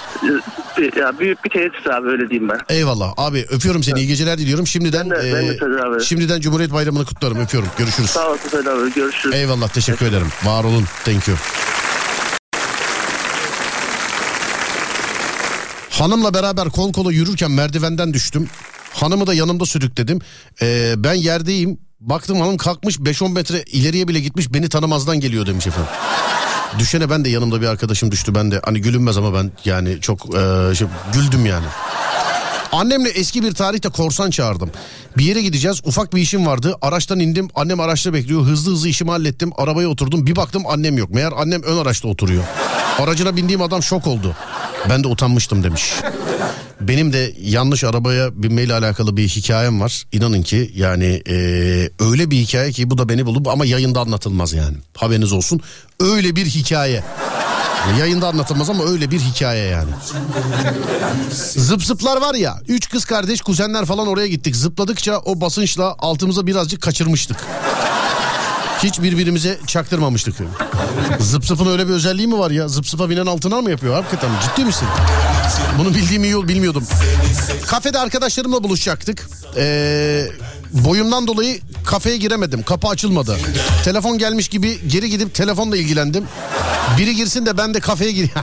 E, ya büyük bir tesis abi öyle diyeyim ben. Eyvallah abi öpüyorum seni iyi geceler diliyorum. Şimdiden Ben de- ben de e, abi. şimdiden Cumhuriyet Bayramı'nı kutlarım öpüyorum görüşürüz. Sağ olasın abi görüşürüz. Eyvallah teşekkür ederim. Var olun. Thank you. Hanımla beraber kol kola yürürken merdivenden düştüm. Hanımı da yanımda sürükledim. Ee, ben yerdeyim. Baktım hanım kalkmış 5-10 metre ileriye bile gitmiş beni tanımazdan geliyor demiş efendim. Düşene ben de yanımda bir arkadaşım düştü ben de hani gülünmez ama ben yani çok e, şey, güldüm yani. Annemle eski bir tarihte korsan çağırdım. Bir yere gideceğiz. Ufak bir işim vardı. Araçtan indim. Annem araçta bekliyor. Hızlı hızlı işimi hallettim. Arabaya oturdum. Bir baktım annem yok. Meğer annem ön araçta oturuyor. Aracına bindiğim adam şok oldu. Ben de utanmıştım demiş. Benim de yanlış arabaya binmeyle alakalı bir hikayem var. İnanın ki yani eee, öyle bir hikaye ki bu da beni bulup ama yayında anlatılmaz yani. Haberiniz olsun. Öyle bir hikaye. Yayında anlatılmaz ama öyle bir hikaye yani. Zıp zıplar var ya. Üç kız kardeş kuzenler falan oraya gittik. Zıpladıkça o basınçla altımıza birazcık kaçırmıştık. Hiç birbirimize çaktırmamıştık. Zıp öyle bir özelliği mi var ya? Zıp binen altına mı yapıyor? Hakikaten ciddi misin? Bunu bildiğim iyi yol bilmiyordum. Kafede arkadaşlarımla buluşacaktık. Ee, boyumdan dolayı kafeye giremedim. Kapı açılmadı. Telefon gelmiş gibi geri gidip telefonla ilgilendim. Biri girsin de ben de kafeye gireyim.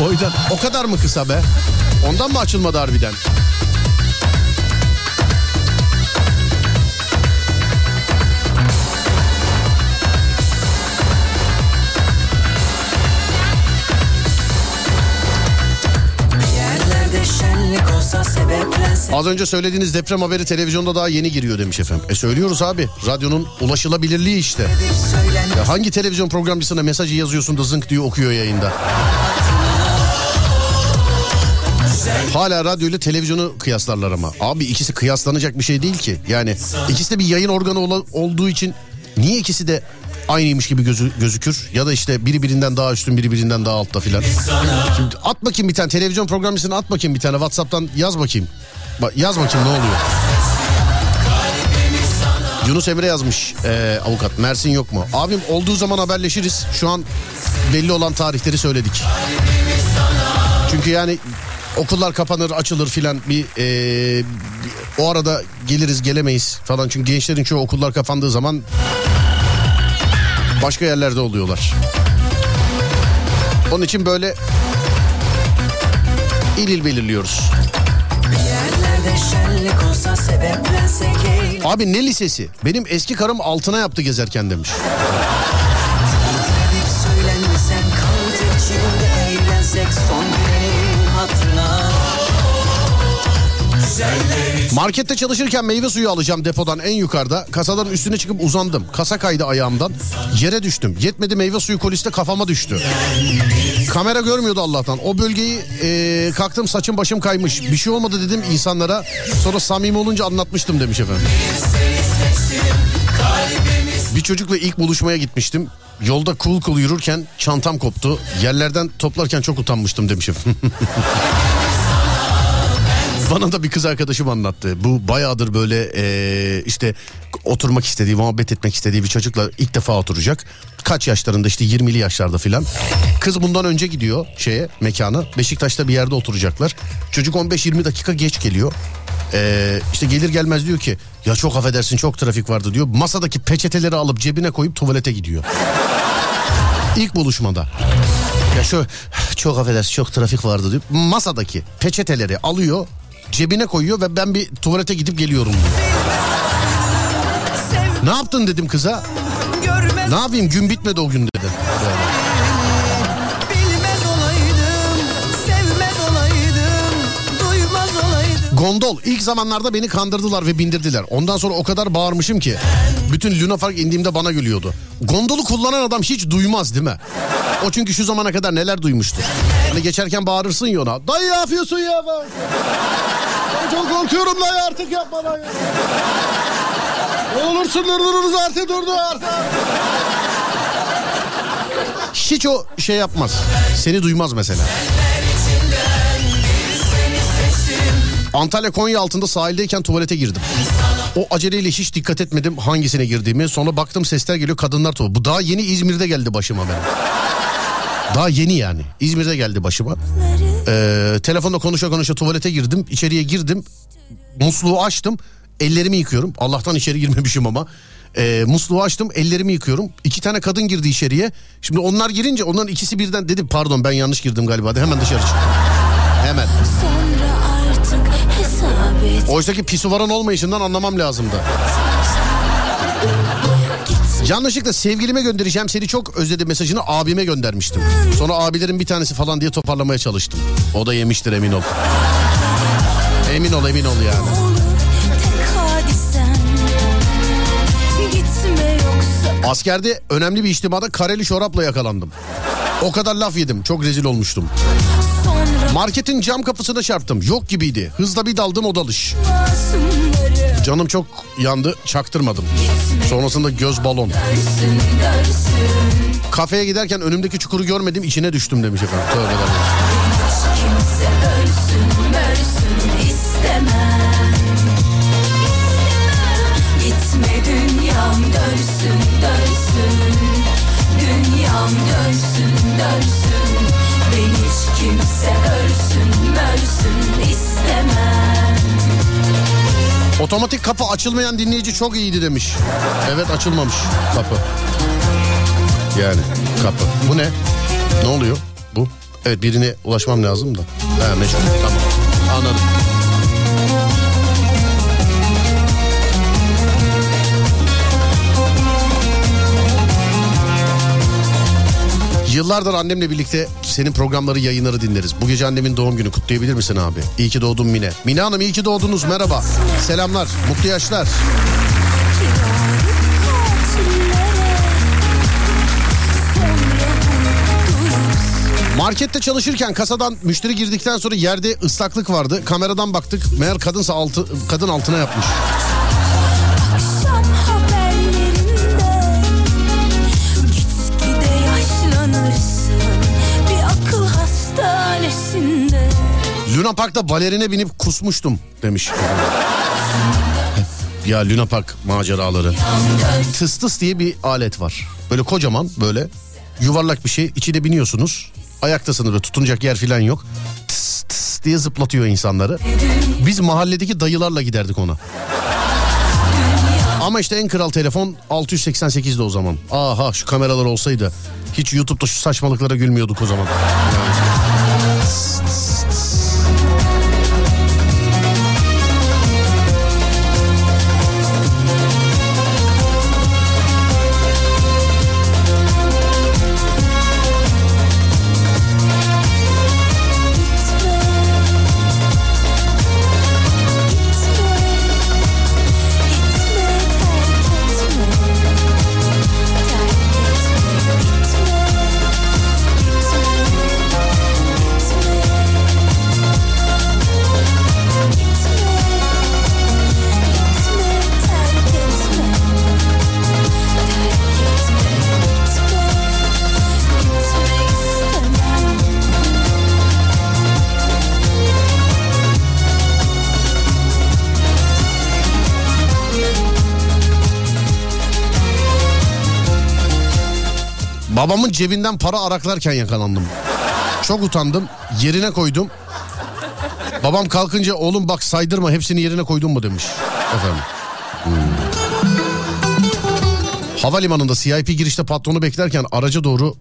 Boydan o kadar mı kısa be? Ondan mı açılmadı harbiden? Az önce söylediğiniz deprem haberi televizyonda daha yeni giriyor demiş efendim. E söylüyoruz abi. Radyonun ulaşılabilirliği işte. Ya hangi televizyon programcısına mesajı yazıyorsun da zınk diye okuyor yayında? Hala radyo ile televizyonu kıyaslarlar ama. Abi ikisi kıyaslanacak bir şey değil ki. Yani ikisi de bir yayın organı olduğu için niye ikisi de aynıymış gibi gözü, gözükür. Ya da işte biri birinden daha üstün biri birinden daha altta filan. Şimdi at bakayım bir tane televizyon programcısını at bakayım bir tane Whatsapp'tan yaz bakayım. Bak, yaz bakayım ne oluyor. Yunus Emre yazmış ee, avukat. Mersin yok mu? Abim olduğu zaman haberleşiriz. Şu an belli olan tarihleri söyledik. Çünkü yani okullar kapanır açılır filan bir, ee, bir- o arada geliriz gelemeyiz falan. Çünkü gençlerin çoğu okullar kapandığı zaman başka yerlerde oluyorlar. Onun için böyle il il belirliyoruz. Abi ne lisesi? Benim eski karım altına yaptı gezerken demiş. Söylenmesen Markette çalışırken meyve suyu alacağım depodan en yukarıda. Kasadan üstüne çıkıp uzandım. Kasa kaydı ayağımdan. Yere düştüm. Yetmedi meyve suyu koliste kafama düştü. Kamera görmüyordu Allah'tan. O bölgeyi e, kalktım saçım başım kaymış. Bir şey olmadı dedim insanlara. Sonra samimi olunca anlatmıştım demiş efendim. Bir çocukla ilk buluşmaya gitmiştim. Yolda cool cool yürürken çantam koptu. Yerlerden toplarken çok utanmıştım demiş efendim. Bana da bir kız arkadaşım anlattı. Bu bayağıdır böyle eee, işte oturmak istediği, muhabbet etmek istediği bir çocukla ilk defa oturacak. Kaç yaşlarında işte 20'li yaşlarda filan. Kız bundan önce gidiyor şeye mekana. Beşiktaş'ta bir yerde oturacaklar. Çocuk 15-20 dakika geç geliyor. Eee işte gelir gelmez diyor ki ya çok affedersin çok trafik vardı diyor. Masadaki peçeteleri alıp cebine koyup tuvalete gidiyor. İlk buluşmada. Ya şu çok affedersin çok trafik vardı diyor. Masadaki peçeteleri alıyor cebine koyuyor ve ben bir tuvalete gidip geliyorum diyor. Ne yaptın dedim kıza. Ne yapayım gün bitmedi o gün dedi. Yani. Gondol ilk zamanlarda beni kandırdılar ve bindirdiler. Ondan sonra o kadar bağırmışım ki. Bütün Luna Park indiğimde bana gülüyordu. Gondolu kullanan adam hiç duymaz değil mi? O çünkü şu zamana kadar neler duymuştur. Hani geçerken bağırırsın ya ona. Dayı yapıyorsun ya? Çok korkuyorum dayı artık yapma dayı. Ne olursun durdururuz artık durdu artık. Hiç o şey yapmaz. Seni duymaz mesela. Antalya Konya altında sahildeyken tuvalete girdim. O aceleyle hiç dikkat etmedim hangisine girdiğimi. Sonra baktım sesler geliyor kadınlar tuvaleti. Bu daha yeni İzmir'de geldi başıma benim. Daha yeni yani. İzmir'de geldi başıma. Ee, telefonda konuşa konuşa tuvalete girdim. İçeriye girdim. Musluğu açtım. Ellerimi yıkıyorum. Allah'tan içeri girmemişim ama. Ee, musluğu açtım ellerimi yıkıyorum. İki tane kadın girdi içeriye. Şimdi onlar girince onların ikisi birden dedim pardon ben yanlış girdim galiba. De hemen dışarı çıktım. Hemen. Oysa ki pisuvaran olmayışından anlamam lazımdı. Yanlışlıkla sevgilime göndereceğim seni çok özledim mesajını abime göndermiştim. Sonra abilerin bir tanesi falan diye toparlamaya çalıştım. O da yemiştir emin ol. Emin ol emin ol yani. Askerde önemli bir içtimada kareli çorapla yakalandım. O kadar laf yedim. Çok rezil olmuştum. Marketin cam kapısına çarptım. Yok gibiydi. Hızla bir daldım o dalış. Canım çok yandı. Çaktırmadım. Sonrasında göz balon. Kafeye giderken önümdeki çukuru görmedim içine düştüm demiş efendim. Tövbe dönsün dönsün dönsün dönsün Ben hiç kimse ölsün ölsün Otomatik kapı açılmayan dinleyici çok iyiydi demiş. Evet açılmamış kapı. Yani kapı. Bu ne? Ne oluyor? Bu. Evet birine ulaşmam lazım da. Ha meşgul. Tamam. Anladım. Yıllardır annemle birlikte senin programları yayınları dinleriz. Bu gece annemin doğum günü kutlayabilir misin abi? İyi ki doğdun Mine. Mine Hanım iyi ki doğdunuz merhaba. Selamlar mutlu yaşlar. Markette çalışırken kasadan müşteri girdikten sonra yerde ıslaklık vardı. Kameradan baktık. Meğer kadınsa altı, kadın altına yapmış. Luna Park'ta balerine binip kusmuştum demiş. ya Luna Park maceraları. Tıs tıs diye bir alet var. Böyle kocaman böyle yuvarlak bir şey. İçine biniyorsunuz. Ayaktasınız ve tutunacak yer falan yok. Tıs tıs diye zıplatıyor insanları. Biz mahalledeki dayılarla giderdik ona. Ama işte en kral telefon 688'de o zaman. Aha şu kameralar olsaydı. Hiç YouTube'da şu saçmalıklara gülmüyorduk o zaman. Babamın cebinden para araklarken yakalandım. Çok utandım. Yerine koydum. Babam kalkınca oğlum bak saydırma hepsini yerine koydun mu demiş. Efendim. Hmm. Havalimanında CIP girişte patronu beklerken araca doğru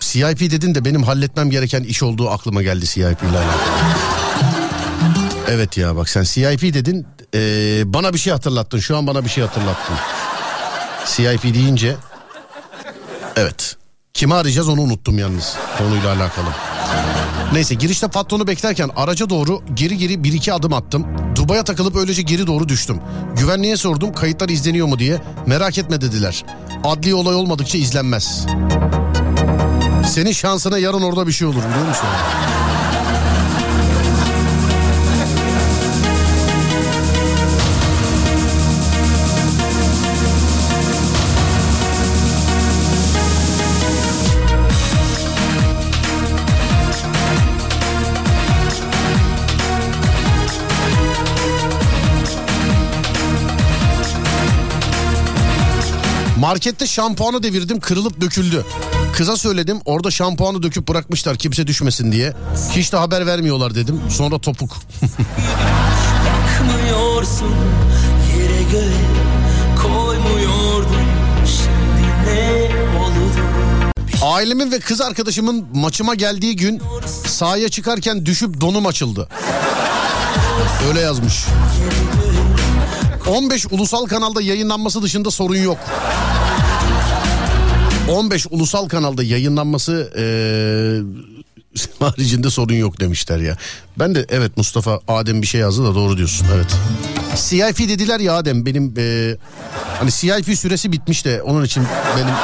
CIP dedin de benim halletmem gereken iş olduğu aklıma geldi CIP ile. Evet ya bak sen CIP dedin ee, bana bir şey hatırlattın şu an bana bir şey hatırlattın. CIP deyince Evet. Kimi arayacağız onu unuttum yalnız konuyla alakalı. Neyse girişte patronu beklerken araca doğru geri geri bir iki adım attım. Dubaya takılıp öylece geri doğru düştüm. Güvenliğe sordum kayıtlar izleniyor mu diye. Merak etme dediler. Adli olay olmadıkça izlenmez. Senin şansına yarın orada bir şey olur biliyor musun? Markette şampuanı devirdim kırılıp döküldü. Kıza söyledim orada şampuanı döküp bırakmışlar kimse düşmesin diye. Hiç de haber vermiyorlar dedim. Sonra topuk. Bakmıyorsun yere göğe koymuyordun Şimdi ne Ailemin ve kız arkadaşımın maçıma geldiği gün sahaya çıkarken düşüp donum açıldı. Öyle yazmış. 15 ulusal kanalda yayınlanması dışında sorun yok. 15 ulusal kanalda yayınlanması eee, haricinde sorun yok demişler ya. Ben de evet Mustafa Adem bir şey yazdı da doğru diyorsun evet. CIP dediler ya Adem benim eee, hani CIP süresi bitmiş de onun için benim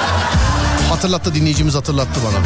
hatırlattı dinleyicimiz hatırlattı bana.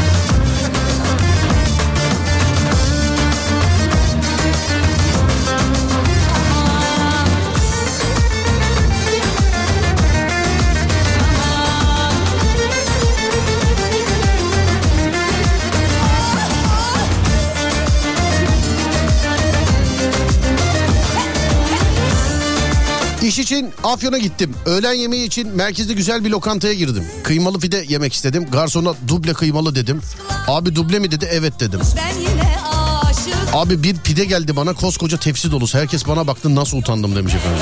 İş için Afyon'a gittim. Öğlen yemeği için merkezde güzel bir lokantaya girdim. Kıymalı pide yemek istedim. Garsona duble kıymalı dedim. Abi duble mi dedi? Evet dedim. Abi bir pide geldi bana koskoca tepsi dolusu. Herkes bana baktı nasıl utandım demiş efendim.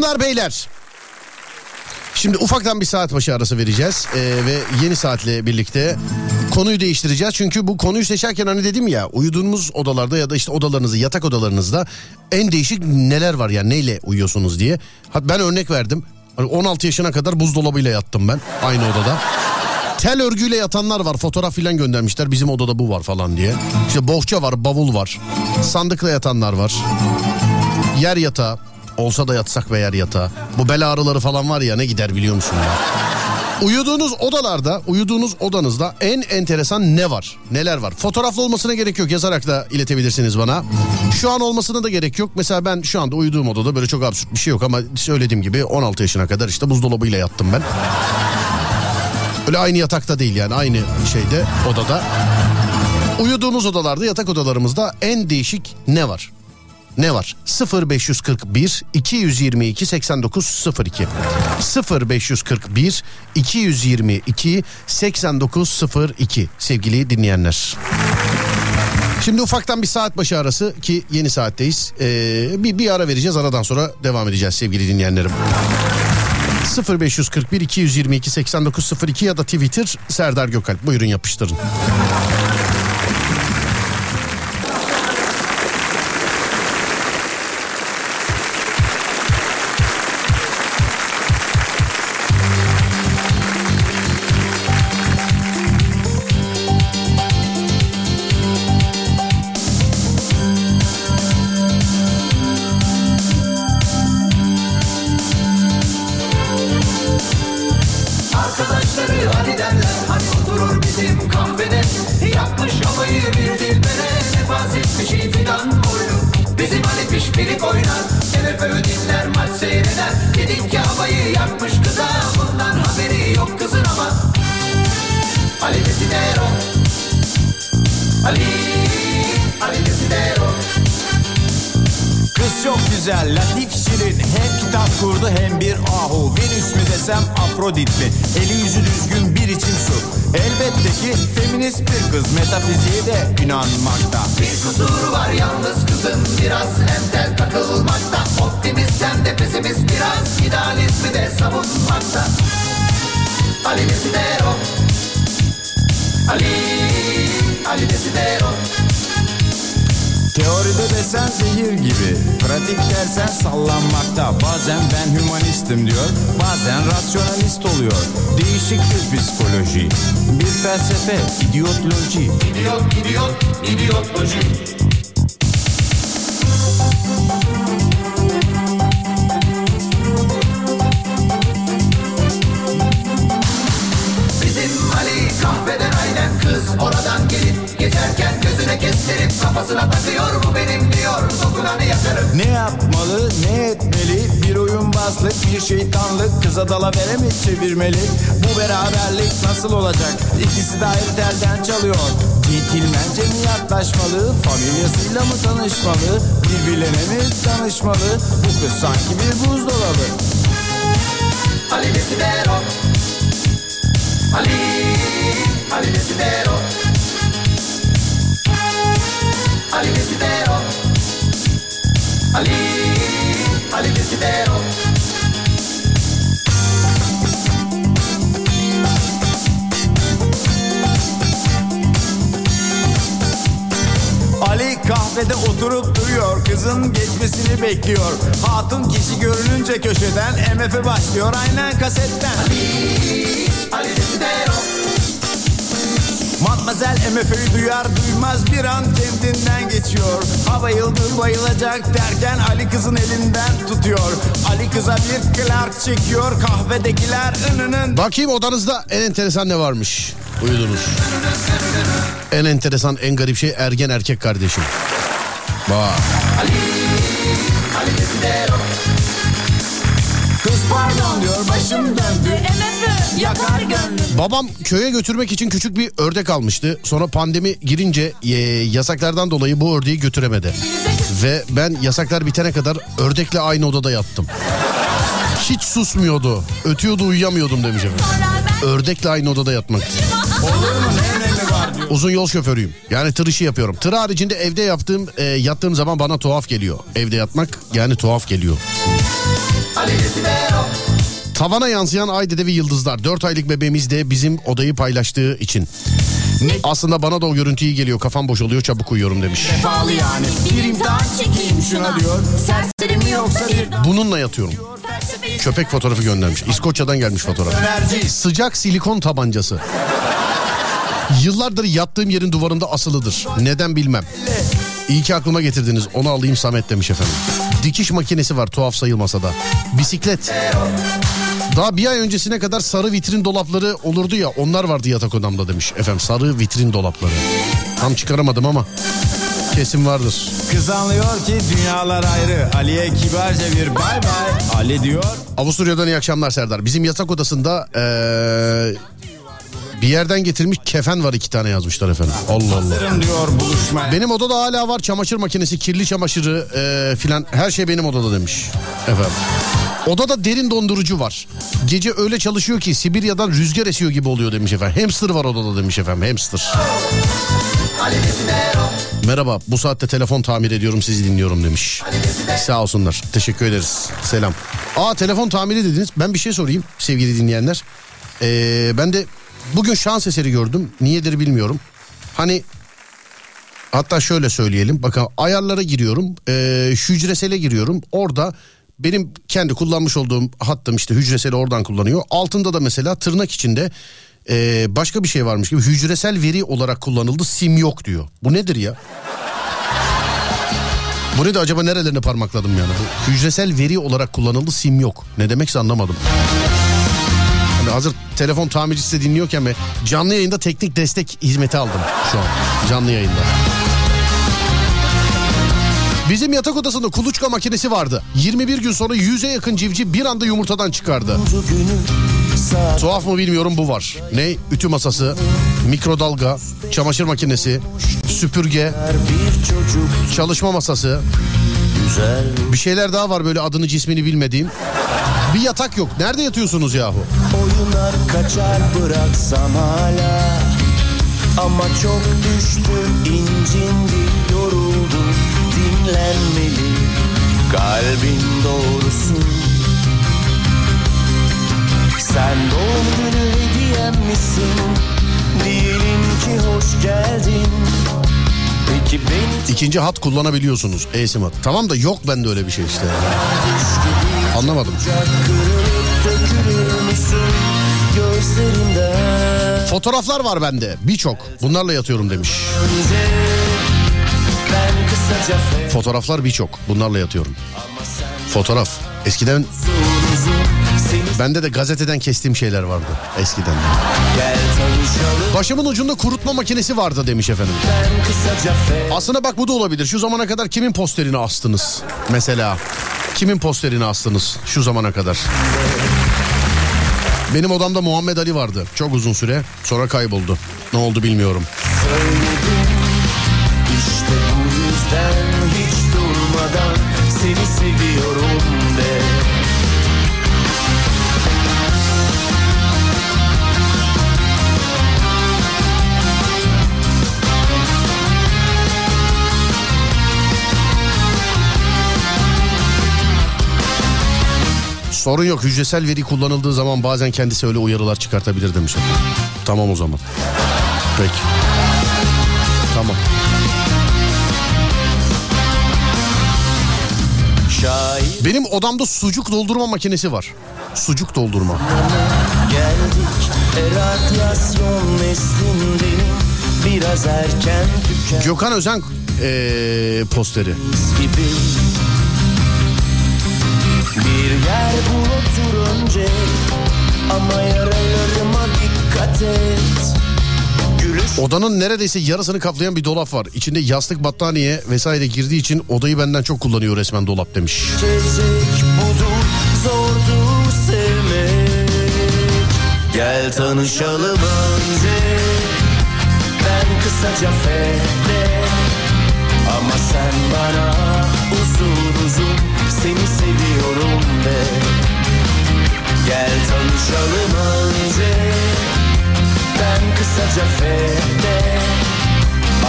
Hanımlar beyler. Şimdi ufaktan bir saat başı arası vereceğiz Ee, ve yeni saatle birlikte konuyu değiştireceğiz. Çünkü bu konuyu seçerken hani dedim ya uyuduğunuz odalarda ya da işte odalarınızda yatak odalarınızda en değişik neler var ya neyle uyuyorsunuz diye. Ben örnek verdim. Hani 16 yaşına kadar buzdolabıyla yattım ben aynı odada. Tel örgüyle yatanlar var fotoğraf filan göndermişler bizim odada bu var falan diye. İşte bohça var bavul var sandıkla yatanlar var. Yer yatağı olsa da yatsak ve yer yatağı. Bu bel ağrıları falan var ya ne gider biliyor musun ya? Uyuduğunuz odalarda, uyuduğunuz odanızda en enteresan ne var? Neler var? Fotoğraflı olmasına gerek yok. Yazarak da iletebilirsiniz bana. Şu an olmasına da gerek yok. Mesela ben şu anda uyuduğum odada böyle çok absürt bir şey yok ama söylediğim gibi 16 yaşına kadar işte buzdolabıyla yattım ben. Öyle aynı yatakta değil yani aynı şeyde odada. Uyuduğumuz odalarda yatak odalarımızda en değişik ne var? Ne var? 0541 222 8902 0541 222 8902 sevgili dinleyenler. Şimdi ufaktan bir saat başı arası ki yeni saatteyiz. Ee, bir, bir ara vereceğiz aradan sonra devam edeceğiz sevgili dinleyenlerim. 0541 222 8902 ya da Twitter Serdar Gökalp. Buyurun yapıştırın. Felsefe, idiotloji İdiot idiot idiotloji Bizim Ali kahveden aynen kız. Oradan gelip geçerken gözüne kestirip kafasına takıyor. Bu benim diyor dokunanı yakarım Ne yapmalı, ne etmeli? Bir oyunbazlık, bir şeytanlık Kıza dalavere mi çevirmeli? Bu beraberlik nasıl olacak? İkisi de ayrı telden çalıyor Centilmence mi yaklaşmalı? Familyasıyla mı tanışmalı? Birbirlerine mi danışmalı? Bu kız sanki bir buzdolabı Ali Desidero Ali Ali Desidero Ali Desidero Ali Ali Desidero. Ali kahvede oturup duruyor Kızın geçmesini bekliyor. Hatun kişi görününce köşeden MF başlıyor aynen kasetten. Ali Desidero Matmazel MF'yi duyar duymaz bir an kendinden geçiyor Ha bayıldı bayılacak derken Ali kızın elinden tutuyor Ali kıza bir Clark çekiyor kahvedekiler ınının Bakayım odanızda en enteresan ne varmış? Uyudunuz. En enteresan en garip şey ergen erkek kardeşim. Bak. Ali Desidero Kız pardon diyor başım döndü MF yakar gönlüm. Babam köye götürmek için küçük bir ördek almıştı. Sonra pandemi girince e, yasaklardan dolayı bu ördeği götüremedi. Ve ben yasaklar bitene kadar ördekle aynı odada yattım. Hiç susmuyordu. Ötüyordu uyuyamıyordum demiş efendim. Ördekle aynı odada yatmak. Olur mu ne önemi var diyor Uzun yol şoförüyüm. Yani tır işi yapıyorum. Tır haricinde evde yaptığım, e, yattığım zaman bana tuhaf geliyor. Evde yatmak yani tuhaf geliyor. Tavana yansıyan ay dede ve yıldızlar. 4 aylık bebeğimiz de bizim odayı paylaştığı için. Aslında bana da o görüntü iyi geliyor. Kafam boşalıyor çabuk uyuyorum demiş. Yani Bir imtihan çekeyim şuna diyor. Yoksa bir Bununla yatıyorum. Köpek fotoğrafı göndermiş. İskoçya'dan gelmiş fotoğraf. Sıcak silikon tabancası. Yıllardır yattığım yerin duvarında asılıdır. Neden bilmem. İyi ki aklıma getirdiniz. Onu alayım Samet demiş efendim. Dikiş makinesi var tuhaf sayılmasa da. Bisiklet. Daha bir ay öncesine kadar sarı vitrin dolapları olurdu ya onlar vardı yatak odamda demiş. Efendim sarı vitrin dolapları. Tam çıkaramadım ama kesin vardır. Kız anlıyor ki dünyalar ayrı. Ali'ye kibarca bir bay bay. Ali diyor. Avusturya'dan iyi akşamlar Serdar. Bizim yatak odasında eee, bir yerden getirmiş kefen var iki tane yazmışlar efendim. Allah Allah. Diyor. Benim odada hala var çamaşır makinesi, kirli çamaşırı eee, filan her şey benim odada demiş. Efendim. Odada derin dondurucu var. Gece öyle çalışıyor ki Sibirya'dan rüzgar esiyor gibi oluyor demiş efendim. Hamster var odada demiş efendim hamster. Merhaba bu saatte telefon tamir ediyorum sizi dinliyorum demiş. Sağ olsunlar teşekkür ederiz selam. Aa telefon tamiri dediniz ben bir şey sorayım sevgili dinleyenler. Ee, ben de bugün şans eseri gördüm niyedir bilmiyorum. Hani hatta şöyle söyleyelim bakın ayarlara giriyorum ee, hücresele giriyorum orada benim kendi kullanmış olduğum hattım işte hücreseli oradan kullanıyor. Altında da mesela tırnak içinde ee, başka bir şey varmış gibi hücresel veri olarak kullanıldı sim yok diyor. Bu nedir ya? Bu ne de acaba nerelerine parmakladım yani? Bu hücresel veri olarak kullanıldı sim yok. Ne demekse anlamadım. Hani hazır telefon tamircisi de dinliyorken ve canlı yayında teknik destek hizmeti aldım şu an. Canlı yayında. Bizim yatak odasında kuluçka makinesi vardı. 21 gün sonra 100'e yakın civciv bir anda yumurtadan çıkardı. Tuhaf mı bilmiyorum bu var. Ne? Ütü masası, mikrodalga, çamaşır makinesi, süpürge, çalışma masası. Bir şeyler daha var böyle adını cismini bilmediğim. Bir yatak yok. Nerede yatıyorsunuz yahu? Oyunlar kaçar bıraksam hala Ama çok düştüm incindi yoruldum dinlenmeli Kalbin doğrusu Sen doğum günü hediyem misin Diyelim ki hoş geldin İkinci hat kullanabiliyorsunuz. E-sim hat. Tamam da yok bende öyle bir şey işte. Anlamadım. Fotoğraflar var bende. Birçok. Bunlarla yatıyorum demiş. Fotoğraflar birçok. Bunlarla yatıyorum. Fotoğraf. Eskiden bende de gazeteden kestiğim şeyler vardı. Eskiden. Başımın ucunda kurutma makinesi vardı demiş efendim. Aslında bak bu da olabilir. Şu zamana kadar kimin posterini astınız? Mesela. Kimin posterini astınız şu zamana kadar? Benim odamda Muhammed Ali vardı. Çok uzun süre. Sonra kayboldu. Ne oldu bilmiyorum. söyledim İşte bu yüzden hiç durmadan Seni seviyorum Sorun yok. Hücresel veri kullanıldığı zaman bazen kendisi öyle uyarılar çıkartabilir demiş. Tamam o zaman. Peki. Tamam. Benim odamda sucuk doldurma makinesi var. Sucuk doldurma. geldik Gökhan Özen ee, posteri. gibi Bir yer bul otur önce. Ama yaralarıma dikkat et. Gülüş Odanın neredeyse yarısını kaplayan bir dolap var. İçinde yastık, battaniye vesaire girdiği için odayı benden çok kullanıyor resmen dolap demiş. Budur sevmek. Gel tanışalım önce. Ben kısaca fede. Ama sen bana uzun uzun Gel tanışalım önce Ben kısaca fede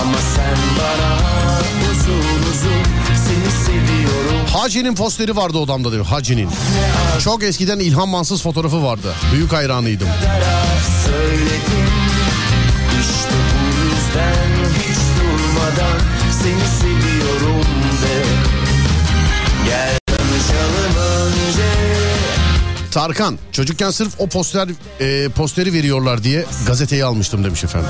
Ama sen bana uzun uzun Seni seviyorum Hacı'nin posteri vardı odamda diyor. Hacı'nin. Çok eskiden İlhan Mansız fotoğrafı vardı. Büyük hayranıydım. söyledim İşte bu yüzden hiç durmadan seni seviyorum Tarkan çocukken sırf o poster e, posteri veriyorlar diye gazeteyi almıştım demiş efendim.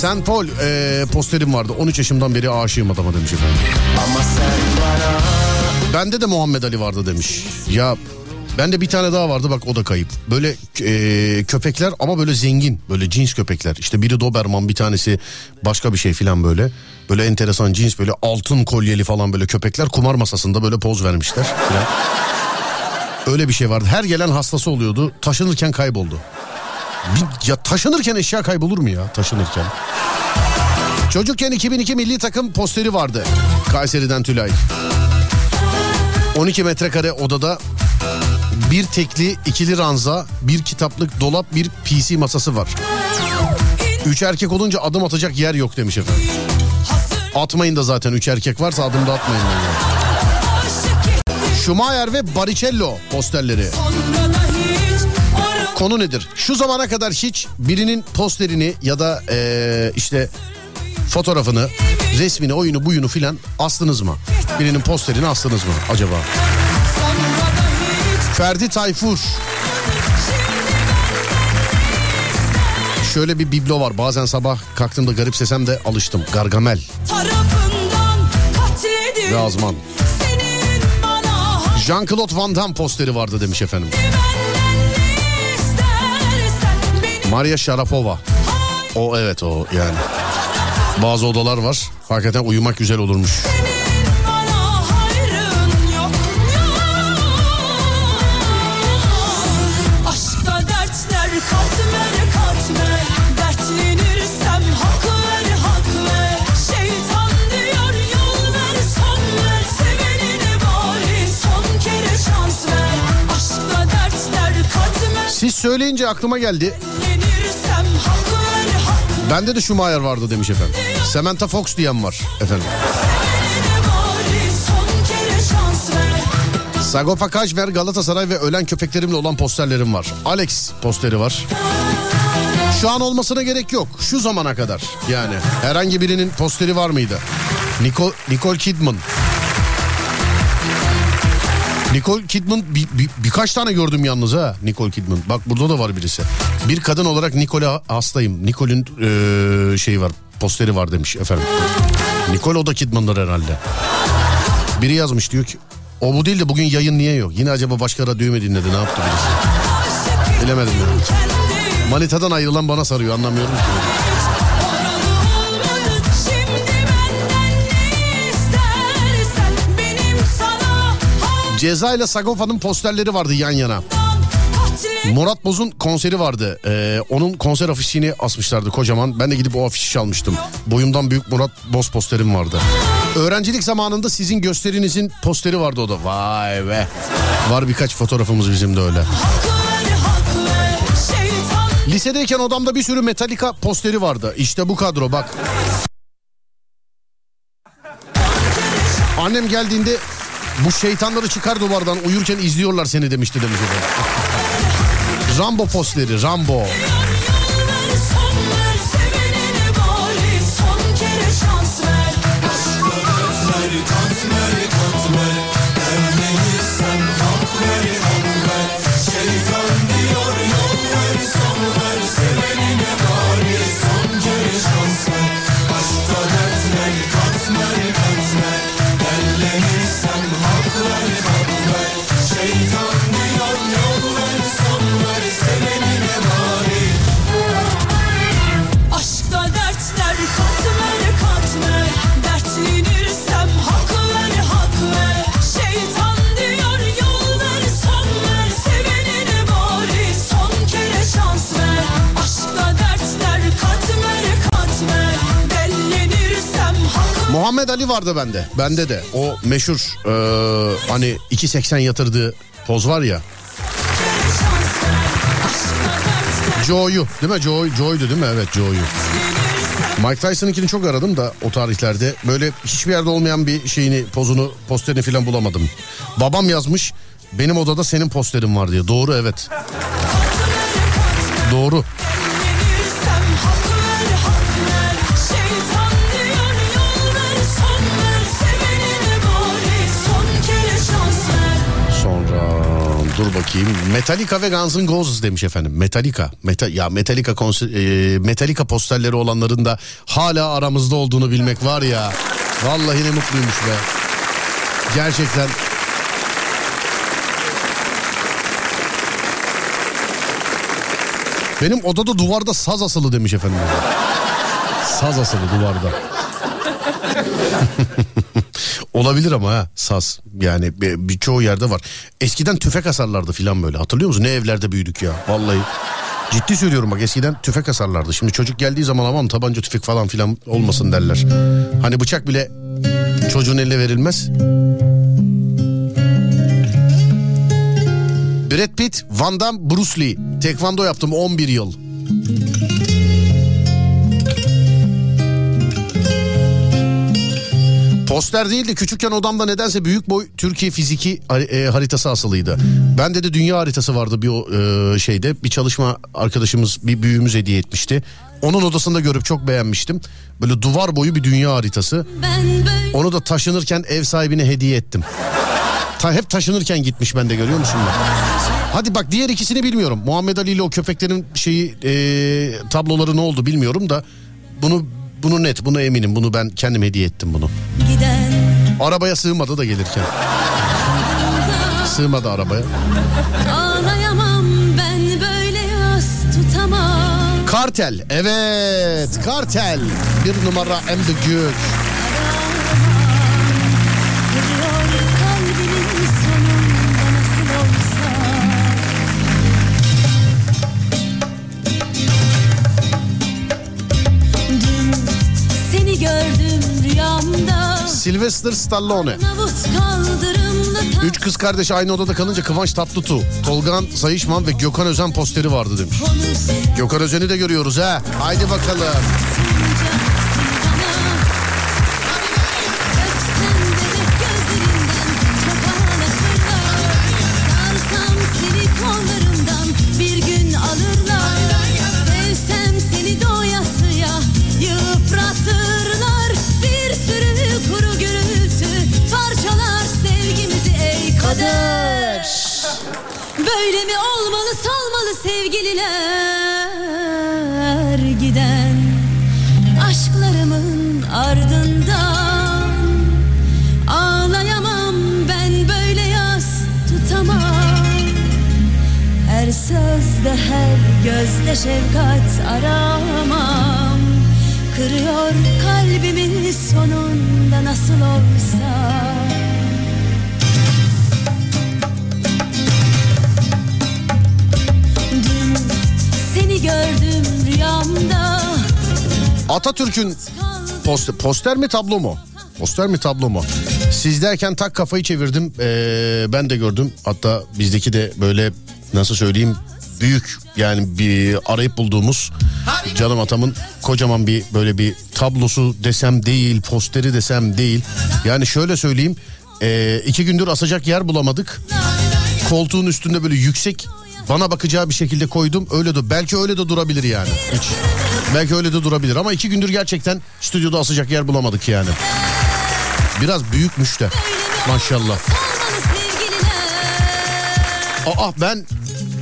Saint Paul e, posterim vardı 13 yaşımdan beri aşığım adama demiş efendim. Sen Bende de Muhammed Ali vardı demiş. Ya bende bir tane daha vardı bak o da kayıp. Böyle e, köpekler ama böyle zengin böyle cins köpekler. İşte biri Doberman bir tanesi başka bir şey filan böyle. Böyle enteresan cins böyle altın kolyeli falan böyle köpekler kumar masasında böyle poz vermişler filan. Öyle bir şey vardı. Her gelen hastası oluyordu. Taşınırken kayboldu. Ya taşınırken eşya kaybolur mu ya taşınırken? Çocukken 2002 milli takım posteri vardı. Kayseri'den Tülay. 12 metrekare odada bir tekli, ikili ranza, bir kitaplık dolap, bir PC masası var. Üç erkek olunca adım atacak yer yok demiş efendim. Atmayın da zaten üç erkek varsa adım da atmayın. Yani. Schumacher ve Baricello posterleri. Konu nedir? Şu zamana kadar hiç birinin posterini ya da eee, işte fotoğrafını, resmini, oyunu, buyunu filan astınız mı? Birinin posterini astınız mı acaba? Ferdi Tayfur. Şöyle bir biblo var. Bazen sabah kalktığımda garipsesem de alıştım. Gargamel tarafından Jean-Claude Van Damme posteri vardı demiş efendim. Maria Sharapova. O evet o yani. Bazı odalar var. Hakikaten uyumak güzel olurmuş. Söyleyince aklıma geldi. Bende de Schumacher vardı demiş efendim. Samantha Fox diyen var efendim. Sagopa Kajmer, Galatasaray ve ölen köpeklerimle olan posterlerim var. Alex posteri var. Şu an olmasına gerek yok. Şu zamana kadar yani. Herhangi birinin posteri var mıydı? Nicole, Nicole Kidman. Nicole Kidman bir, bir- birkaç tane gördüm yalnız ha Nicole Kidman. Bak burada da var birisi. Bir kadın olarak Nicole'a hastayım. Nicole'ün eee, şeyi var posteri var demiş efendim. Nicole o da Kidman'dır herhalde. Biri yazmış diyor ki o bu değil de bugün yayın niye yok? Yine acaba başka radyoyu mu dinledi ne yaptı birisi? Bilemedim ya. Kendi Manitadan ayrılan bana sarıyor anlamıyorum ki. Ceza ile Sagopa'nın posterleri vardı yan yana. Murat Boz'un konseri vardı. Ee, onun konser afişini asmışlardı kocaman. Ben de gidip o afişi çalmıştım. Boyumdan büyük Murat Boz posterim vardı. Öğrencilik zamanında sizin gösterinizin posteri vardı o da. Vay be. Var birkaç fotoğrafımız bizim de öyle. Lisedeyken odamda bir sürü Metallica posteri vardı. İşte bu kadro bak. Annem geldiğinde bu şeytanları çıkar duvardan uyurken izliyorlar seni demişti demiş. Rambo posteri Rambo. ver Ali vardı bende. Bende de. O meşhur eee, hani 2.80 yatırdığı poz var ya. Joe'yu değil mi? Joe, Joe'ydu değil mi? Evet Joe'yu. Mike Tyson'ınkini çok aradım da o tarihlerde. Böyle hiçbir yerde olmayan bir şeyini, pozunu, posterini falan bulamadım. Babam yazmış. Benim odada senin posterin var diye. Doğru evet. Doğru. Dur bakayım. Metallica ve Guns N' Roses demiş efendim. Metallica. Meta, ya Metallica konser, e, Metallica posterleri olanların da hala aramızda olduğunu bilmek var ya. Vallahi ne mutluymuş be. Gerçekten. Benim odada duvarda saz asılı demiş efendim. Saz asılı duvarda. Olabilir ama ha saz. Yani bir- birçoğu yerde var. Eskiden tüfek asarlardı filan böyle. Hatırlıyor musun? Ne evlerde büyüdük ya. Vallahi. Ciddi söylüyorum bak eskiden tüfek asarlardı. Şimdi çocuk geldiği zaman aman tabanca tüfek falan filan olmasın derler. Hani bıçak bile çocuğun eline verilmez. Brad Pitt, Van Damme, Bruce Lee. Tekvando yaptım 11 yıl. Poster değil de küçükken odamda nedense büyük boy Türkiye fiziki e, haritası asılıydı. Bende de dünya haritası vardı bir e, şeyde. Bir çalışma arkadaşımız bir büyüğümüz hediye etmişti. Onun odasında görüp çok beğenmiştim. Böyle duvar boyu bir dünya haritası. Onu da taşınırken ev sahibine hediye ettim. Ta, hep taşınırken gitmiş bende görüyor musun? Hadi bak diğer ikisini bilmiyorum. Muhammed Ali ile o köpeklerin şeyi e, tabloları ne oldu bilmiyorum da bunu bunu net bunu eminim bunu ben kendim hediye ettim bunu. giden Arabaya sığmadı da gelirken. Sığmadı arabaya. Ağlayamam ben böyle yas tutamam Kartel evet kartel bir numara en büyük. Sylvester Stallone. Üç kız kardeş aynı odada kalınca Kıvanç Tatlıtuğ, Tolgan Sayışman ve Gökhan Özen posteri vardı demiş. Gökhan Özen'i de görüyoruz ha. Haydi bakalım. Poster, poster mi tablo mu? Poster mi tablo mu? Siz derken tak kafayı çevirdim. Ee, ben de gördüm. Hatta bizdeki de böyle nasıl söyleyeyim büyük yani bir arayıp bulduğumuz canım atamın kocaman bir böyle bir tablosu desem değil posteri desem değil. Yani şöyle söyleyeyim ee, iki gündür asacak yer bulamadık. Koltuğun üstünde böyle yüksek bana bakacağı bir şekilde koydum. Öyle de belki öyle de durabilir yani. Hiç. Belki öyle de durabilir ama iki gündür gerçekten stüdyoda asacak yer bulamadık yani. Biraz büyükmüş de maşallah. Aa ben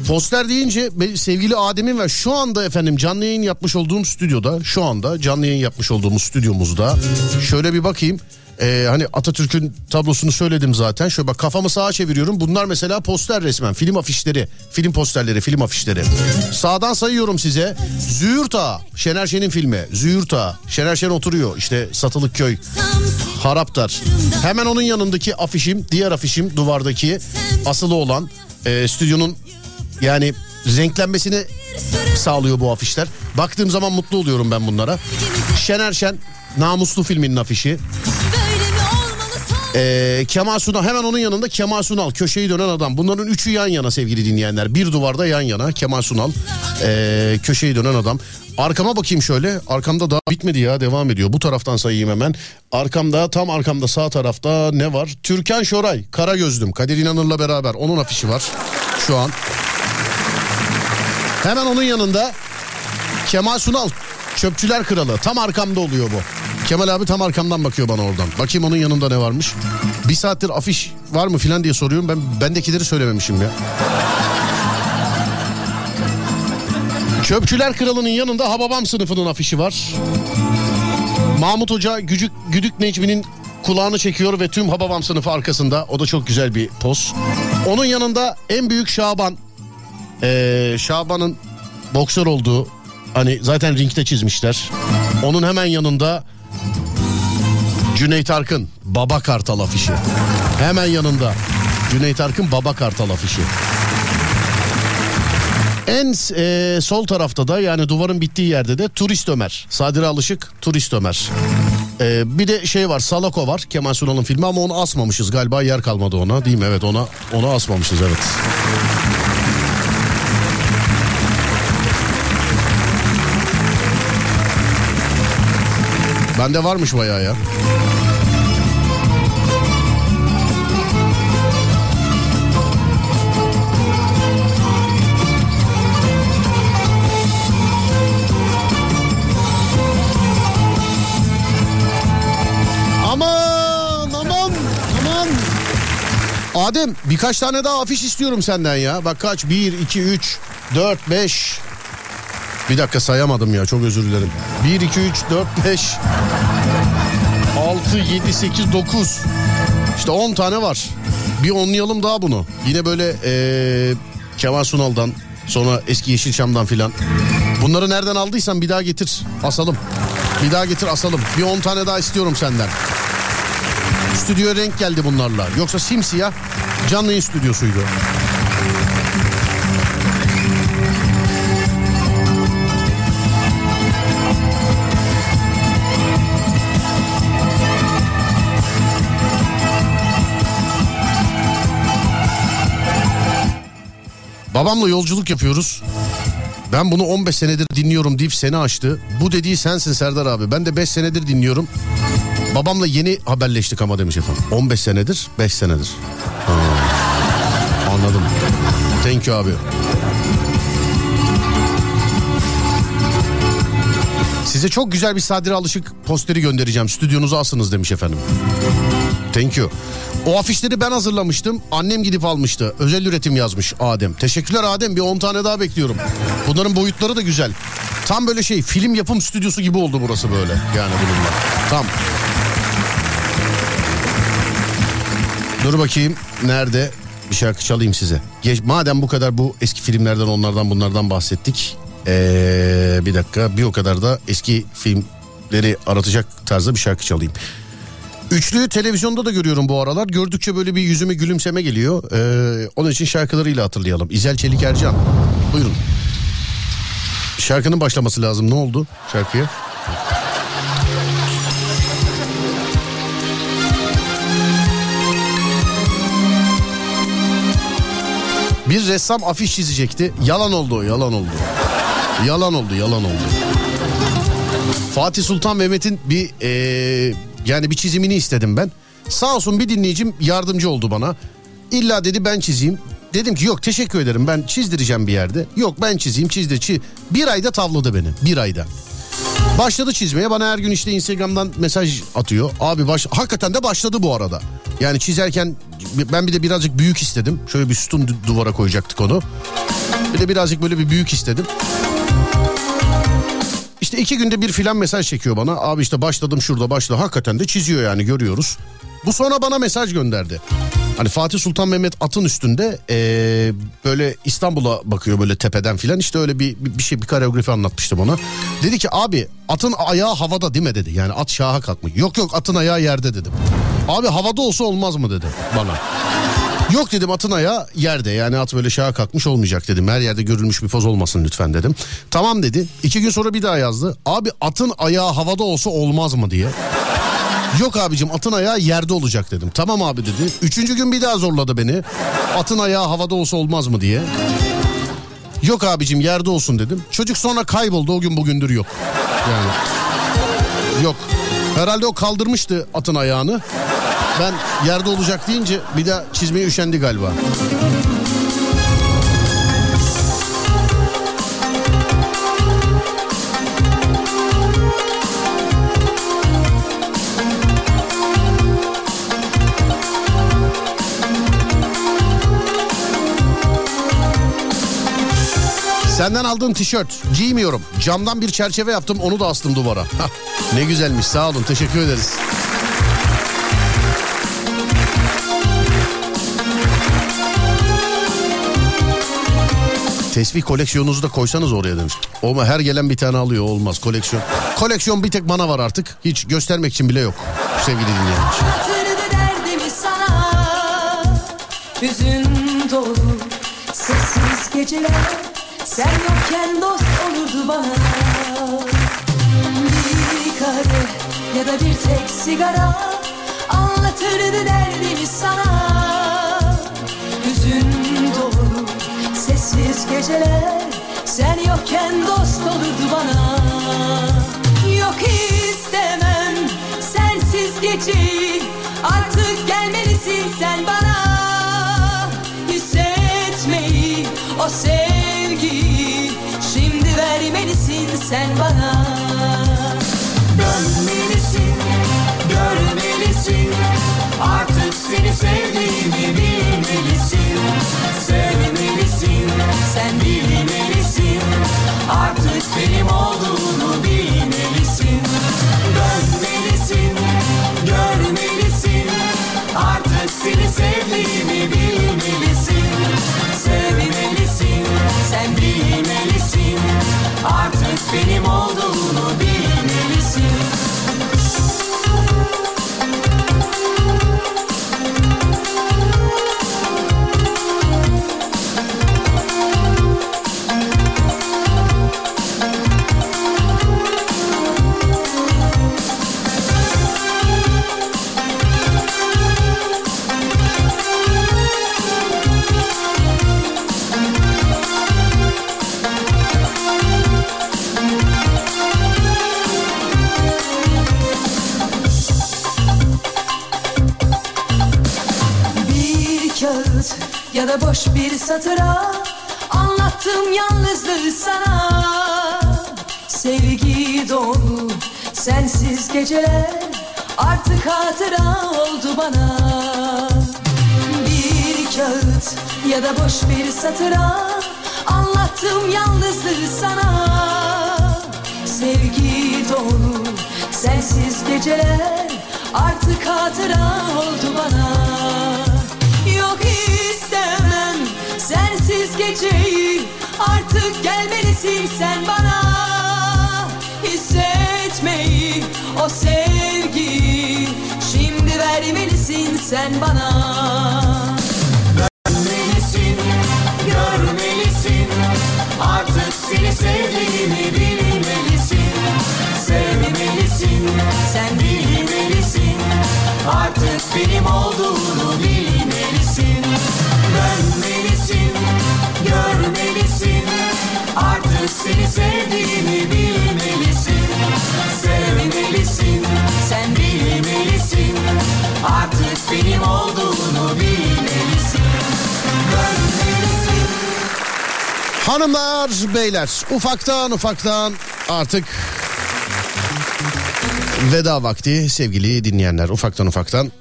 poster deyince sevgili Adem'in ve şu anda efendim canlı yayın yapmış olduğum stüdyoda şu anda canlı yayın yapmış olduğumuz stüdyomuzda şöyle bir bakayım. Ee, hani Atatürk'ün tablosunu söyledim zaten. Şöyle bak kafamı sağa çeviriyorum. Bunlar mesela poster resmen. Film afişleri, film posterleri, film afişleri. Sağdan sayıyorum size. Züğürt Ağa, Şener Şen'in filmi. Züğürt Ağa. Şener Şen oturuyor işte Satılık Köy. Haraptar. Hemen onun yanındaki afişim, diğer afişim duvardaki asılı olan e, stüdyonun yani renklenmesini sağlıyor bu afişler. Baktığım zaman mutlu oluyorum ben bunlara. Şener Şen Namuslu filminin afişi. Ee, Kemal Sunal hemen onun yanında Kemal Sunal köşeyi dönen adam. Bunların üçü yan yana sevgili dinleyenler. Bir duvarda yan yana Kemal Sunal ee, köşeyi dönen adam. Arkama bakayım şöyle. Arkamda daha bitmedi ya devam ediyor. Bu taraftan sayayım hemen. Arkamda tam arkamda sağ tarafta ne var? Türkan Şoray, Kara Gözlüm, Kadir İnanır'la beraber onun afişi var şu an. Hemen onun yanında Kemal Sunal Çöpçüler Kralı tam arkamda oluyor bu. Kemal abi tam arkamdan bakıyor bana oradan. Bakayım onun yanında ne varmış. Bir saattir afiş var mı filan diye soruyorum. Ben bendekileri söylememişim ya. Çöpçüler Kralı'nın yanında Hababam sınıfının afişi var. Mahmut Hoca Gücük, Güdük Necmi'nin kulağını çekiyor ve tüm Hababam sınıfı arkasında. O da çok güzel bir poz. Onun yanında en büyük Şaban. Ee, Şaban'ın boksör olduğu hani zaten ringde çizmişler. Onun hemen yanında Cüneyt Arkın Baba Kartal afişi. Hemen yanında Cüneyt Arkın Baba Kartal afişi. En e, sol tarafta da yani duvarın bittiği yerde de Turist Ömer. Sadire Alışık Turist Ömer. E, bir de şey var Salako var Kemal Sunal'ın filmi ama onu asmamışız galiba yer kalmadı ona değil mi? Evet ona onu asmamışız evet. Bende varmış bayağı ya. Adem birkaç tane daha afiş istiyorum senden ya. Bak kaç? 1, 2, 3, 4, 5. Bir dakika sayamadım ya çok özür dilerim. 1, 2, 3, 4, 5. 6, 7, 8, 9. İşte 10 tane var. Bir onlayalım daha bunu. Yine böyle ee, Kemal Sunal'dan sonra eski Yeşilçam'dan filan. Bunları nereden aldıysan bir daha getir asalım. Bir daha getir asalım. Bir 10 tane daha istiyorum senden. Stüdyo renk geldi bunlarla. Yoksa simsiyah canlı yayın stüdyosuydu. Babamla yolculuk yapıyoruz. Ben bunu 15 senedir dinliyorum deyip seni açtı. Bu dediği sensin Serdar abi. Ben de 5 senedir dinliyorum. Babamla yeni haberleştik ama demiş efendim. 15 senedir, 5 senedir. Ha, anladım. Thank you abi. Size çok güzel bir Sadri Alışık posteri göndereceğim. Stüdyonuza asınız demiş efendim. Thank you. O afişleri ben hazırlamıştım. Annem gidip almıştı. Özel üretim yazmış Adem. Teşekkürler Adem. Bir 10 tane daha bekliyorum. Bunların boyutları da güzel. Tam böyle şey film yapım stüdyosu gibi oldu burası böyle. Yani bununla. Tam. Dur bakayım nerede bir şarkı çalayım size. Geç, madem bu kadar bu eski filmlerden onlardan bunlardan bahsettik. Ee, bir dakika bir o kadar da eski filmleri aratacak tarzda bir şarkı çalayım. Üçlüyü televizyonda da görüyorum bu aralar. Gördükçe böyle bir yüzüme gülümseme geliyor. Ee, onun için şarkılarıyla hatırlayalım. İzel Çelik Ercan. Buyurun. Şarkının başlaması lazım. Ne oldu şarkıya? Bir ressam afiş çizecekti. Yalan oldu yalan oldu. Yalan oldu, yalan oldu. Fatih Sultan Mehmet'in bir ee, yani bir çizimini istedim ben. Sağ olsun bir dinleyicim yardımcı oldu bana. İlla dedi ben çizeyim. Dedim ki yok teşekkür ederim ben çizdireceğim bir yerde. Yok ben çizeyim çizdir. Çiz. Bir ayda tavladı beni bir ayda. Başladı çizmeye bana her gün işte Instagram'dan mesaj atıyor. Abi baş... hakikaten de başladı bu arada. Yani çizerken ben bir de birazcık büyük istedim. Şöyle bir sütun du- duvara koyacaktık onu. Bir de birazcık böyle bir büyük istedim. İşte iki günde bir filan mesaj çekiyor bana. Abi işte başladım şurada başla. Hakikaten de çiziyor yani görüyoruz. Bu sonra bana mesaj gönderdi. Hani Fatih Sultan Mehmet atın üstünde ee, böyle İstanbul'a bakıyor böyle tepeden filan. İşte öyle bir, bir şey bir koreografi anlatmıştı bana. Dedi ki abi atın ayağı havada değil mi dedi. Yani at şaha kalkmış. Yok yok atın ayağı yerde dedim. Abi havada olsa olmaz mı dedi bana. Yok dedim atın ayağı yerde yani at böyle şaha kalkmış olmayacak dedim. Her yerde görülmüş bir poz olmasın lütfen dedim. Tamam dedi. İki gün sonra bir daha yazdı. Abi atın ayağı havada olsa olmaz mı diye. Yok abicim atın ayağı yerde olacak dedim. Tamam abi dedi. Üçüncü gün bir daha zorladı beni. Atın ayağı havada olsa olmaz mı diye. Yok abicim yerde olsun dedim. Çocuk sonra kayboldu o gün bugündür yok. Yani yok. Herhalde o kaldırmıştı atın ayağını. Ben yerde olacak deyince bir daha çizmeye üşendi galiba. Senden aldığım tişört giymiyorum. Camdan bir çerçeve yaptım onu da astım duvara. Hah, ne güzelmiş sağ olun teşekkür ederiz. Tesbih koleksiyonunuzu da koysanız oraya demiş. Ama her gelen bir tane alıyor olmaz koleksiyon. Koleksiyon bir tek bana var artık. Hiç göstermek için bile yok sevgili dinleyenler. Hüzün dolu Sessiz geceler Sen yokken dost olurdu bana Bir kadeh ya da bir tek sigara Anlatırdı derdimi sana Geceler Sen yokken dost olurdu bana. Yok istemem sensiz geceyi Artık gelmelisin sen bana. Hissetmeyi o sevgiyi Şimdi vermelisin sen bana. Dönmelisin, görmelisin Artık seni sevdiğimi bilmelisin. Sevmelisin, sen bilmelisin. Artık benim olduğunu bilmelisin. Dönmelisin, görmelisin. Artık seni sevdiğimi bilmelisin. Sevmelisin, sen bilmelisin. Artık benim olduğunu bilmelisin bir satıra Anlattım yalnızlığı sana. Sevgi dolu sensiz geceler Artık hatıra oldu bana. Bir kağıt ya da boş bir satıra Anlattım yalnızlığı sana. Sevgi dolu sensiz geceler Artık hatıra oldu bana gelmelisin sen bana Hissetmeyi o sevgiyi Şimdi vermelisin sen bana. Görmelisin, görmelisin Artık seni sevdiğimi bilmelisin. Sevmelisin, sen bilmelisin Artık benim olduğunu bilmelisin Artık benim olduğunu bilmelisin Hanımlar beyler ufaktan ufaktan artık veda vakti sevgili dinleyenler ufaktan ufaktan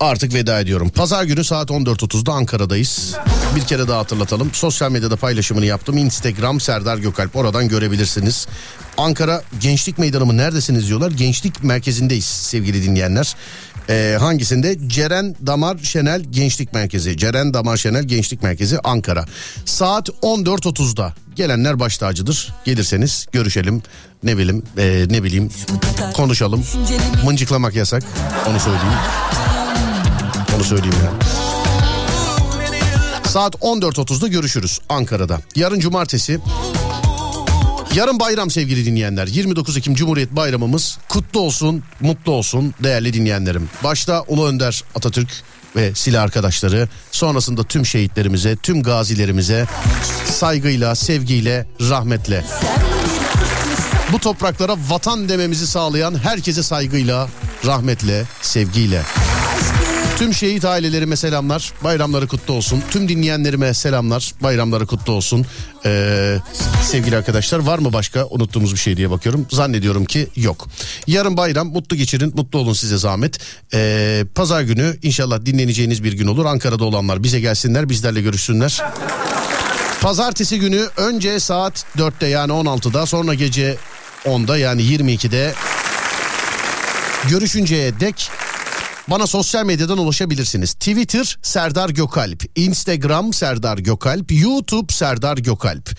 artık veda ediyorum. Pazar günü saat 14.30'da Ankara'dayız. Bir kere daha hatırlatalım. Sosyal medyada paylaşımını yaptım. Instagram Serdar Gökalp oradan görebilirsiniz. Ankara Gençlik Meydanı mı neredesiniz diyorlar. Gençlik merkezindeyiz sevgili dinleyenler. Ee, hangisinde? Ceren Damar Şenel Gençlik Merkezi. Ceren Damar Şenel Gençlik Merkezi Ankara. Saat 14.30'da gelenler baş tacıdır. Gelirseniz görüşelim. Ne bileyim, ee, ne bileyim konuşalım. Mıncıklamak yasak. Onu söyleyeyim. Onu söyleyeyim ya. Saat 14.30'da görüşürüz Ankara'da. Yarın cumartesi Yarın bayram sevgili dinleyenler. 29 Ekim Cumhuriyet Bayramımız kutlu olsun, mutlu olsun değerli dinleyenlerim. Başta Ulu Önder Atatürk ve silah arkadaşları sonrasında tüm şehitlerimize, tüm gazilerimize saygıyla, sevgiyle, rahmetle. Bu topraklara vatan dememizi sağlayan herkese saygıyla, rahmetle, sevgiyle. Tüm şehit ailelerime selamlar. Bayramları kutlu olsun. Tüm dinleyenlerime selamlar. Bayramları kutlu olsun. Ee, sevgili arkadaşlar var mı başka unuttuğumuz bir şey diye bakıyorum. Zannediyorum ki yok. Yarın bayram mutlu geçirin. Mutlu olun size zahmet. Ee, Pazar günü inşallah dinleneceğiniz bir gün olur. Ankara'da olanlar bize gelsinler bizlerle görüşsünler. Pazartesi günü önce saat 4'te yani 16'da sonra gece 10'da yani 22'de görüşünceye dek bana sosyal medyadan ulaşabilirsiniz. Twitter Serdar Gökalp, Instagram Serdar Gökalp, YouTube Serdar Gökalp.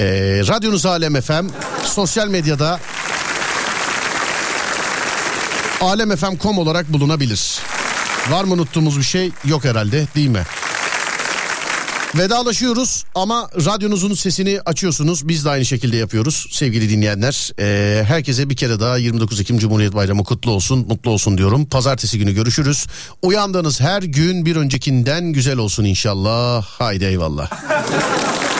Ee, Radyonuz Alem FM, sosyal medyada alemfm.com olarak bulunabilir. Var mı unuttuğumuz bir şey? Yok herhalde değil mi? Vedalaşıyoruz ama radyonuzun sesini açıyorsunuz. Biz de aynı şekilde yapıyoruz sevgili dinleyenler. Ee, herkese bir kere daha 29 Ekim Cumhuriyet Bayramı kutlu olsun, mutlu olsun diyorum. Pazartesi günü görüşürüz. Uyandığınız her gün bir öncekinden güzel olsun inşallah. Haydi eyvallah.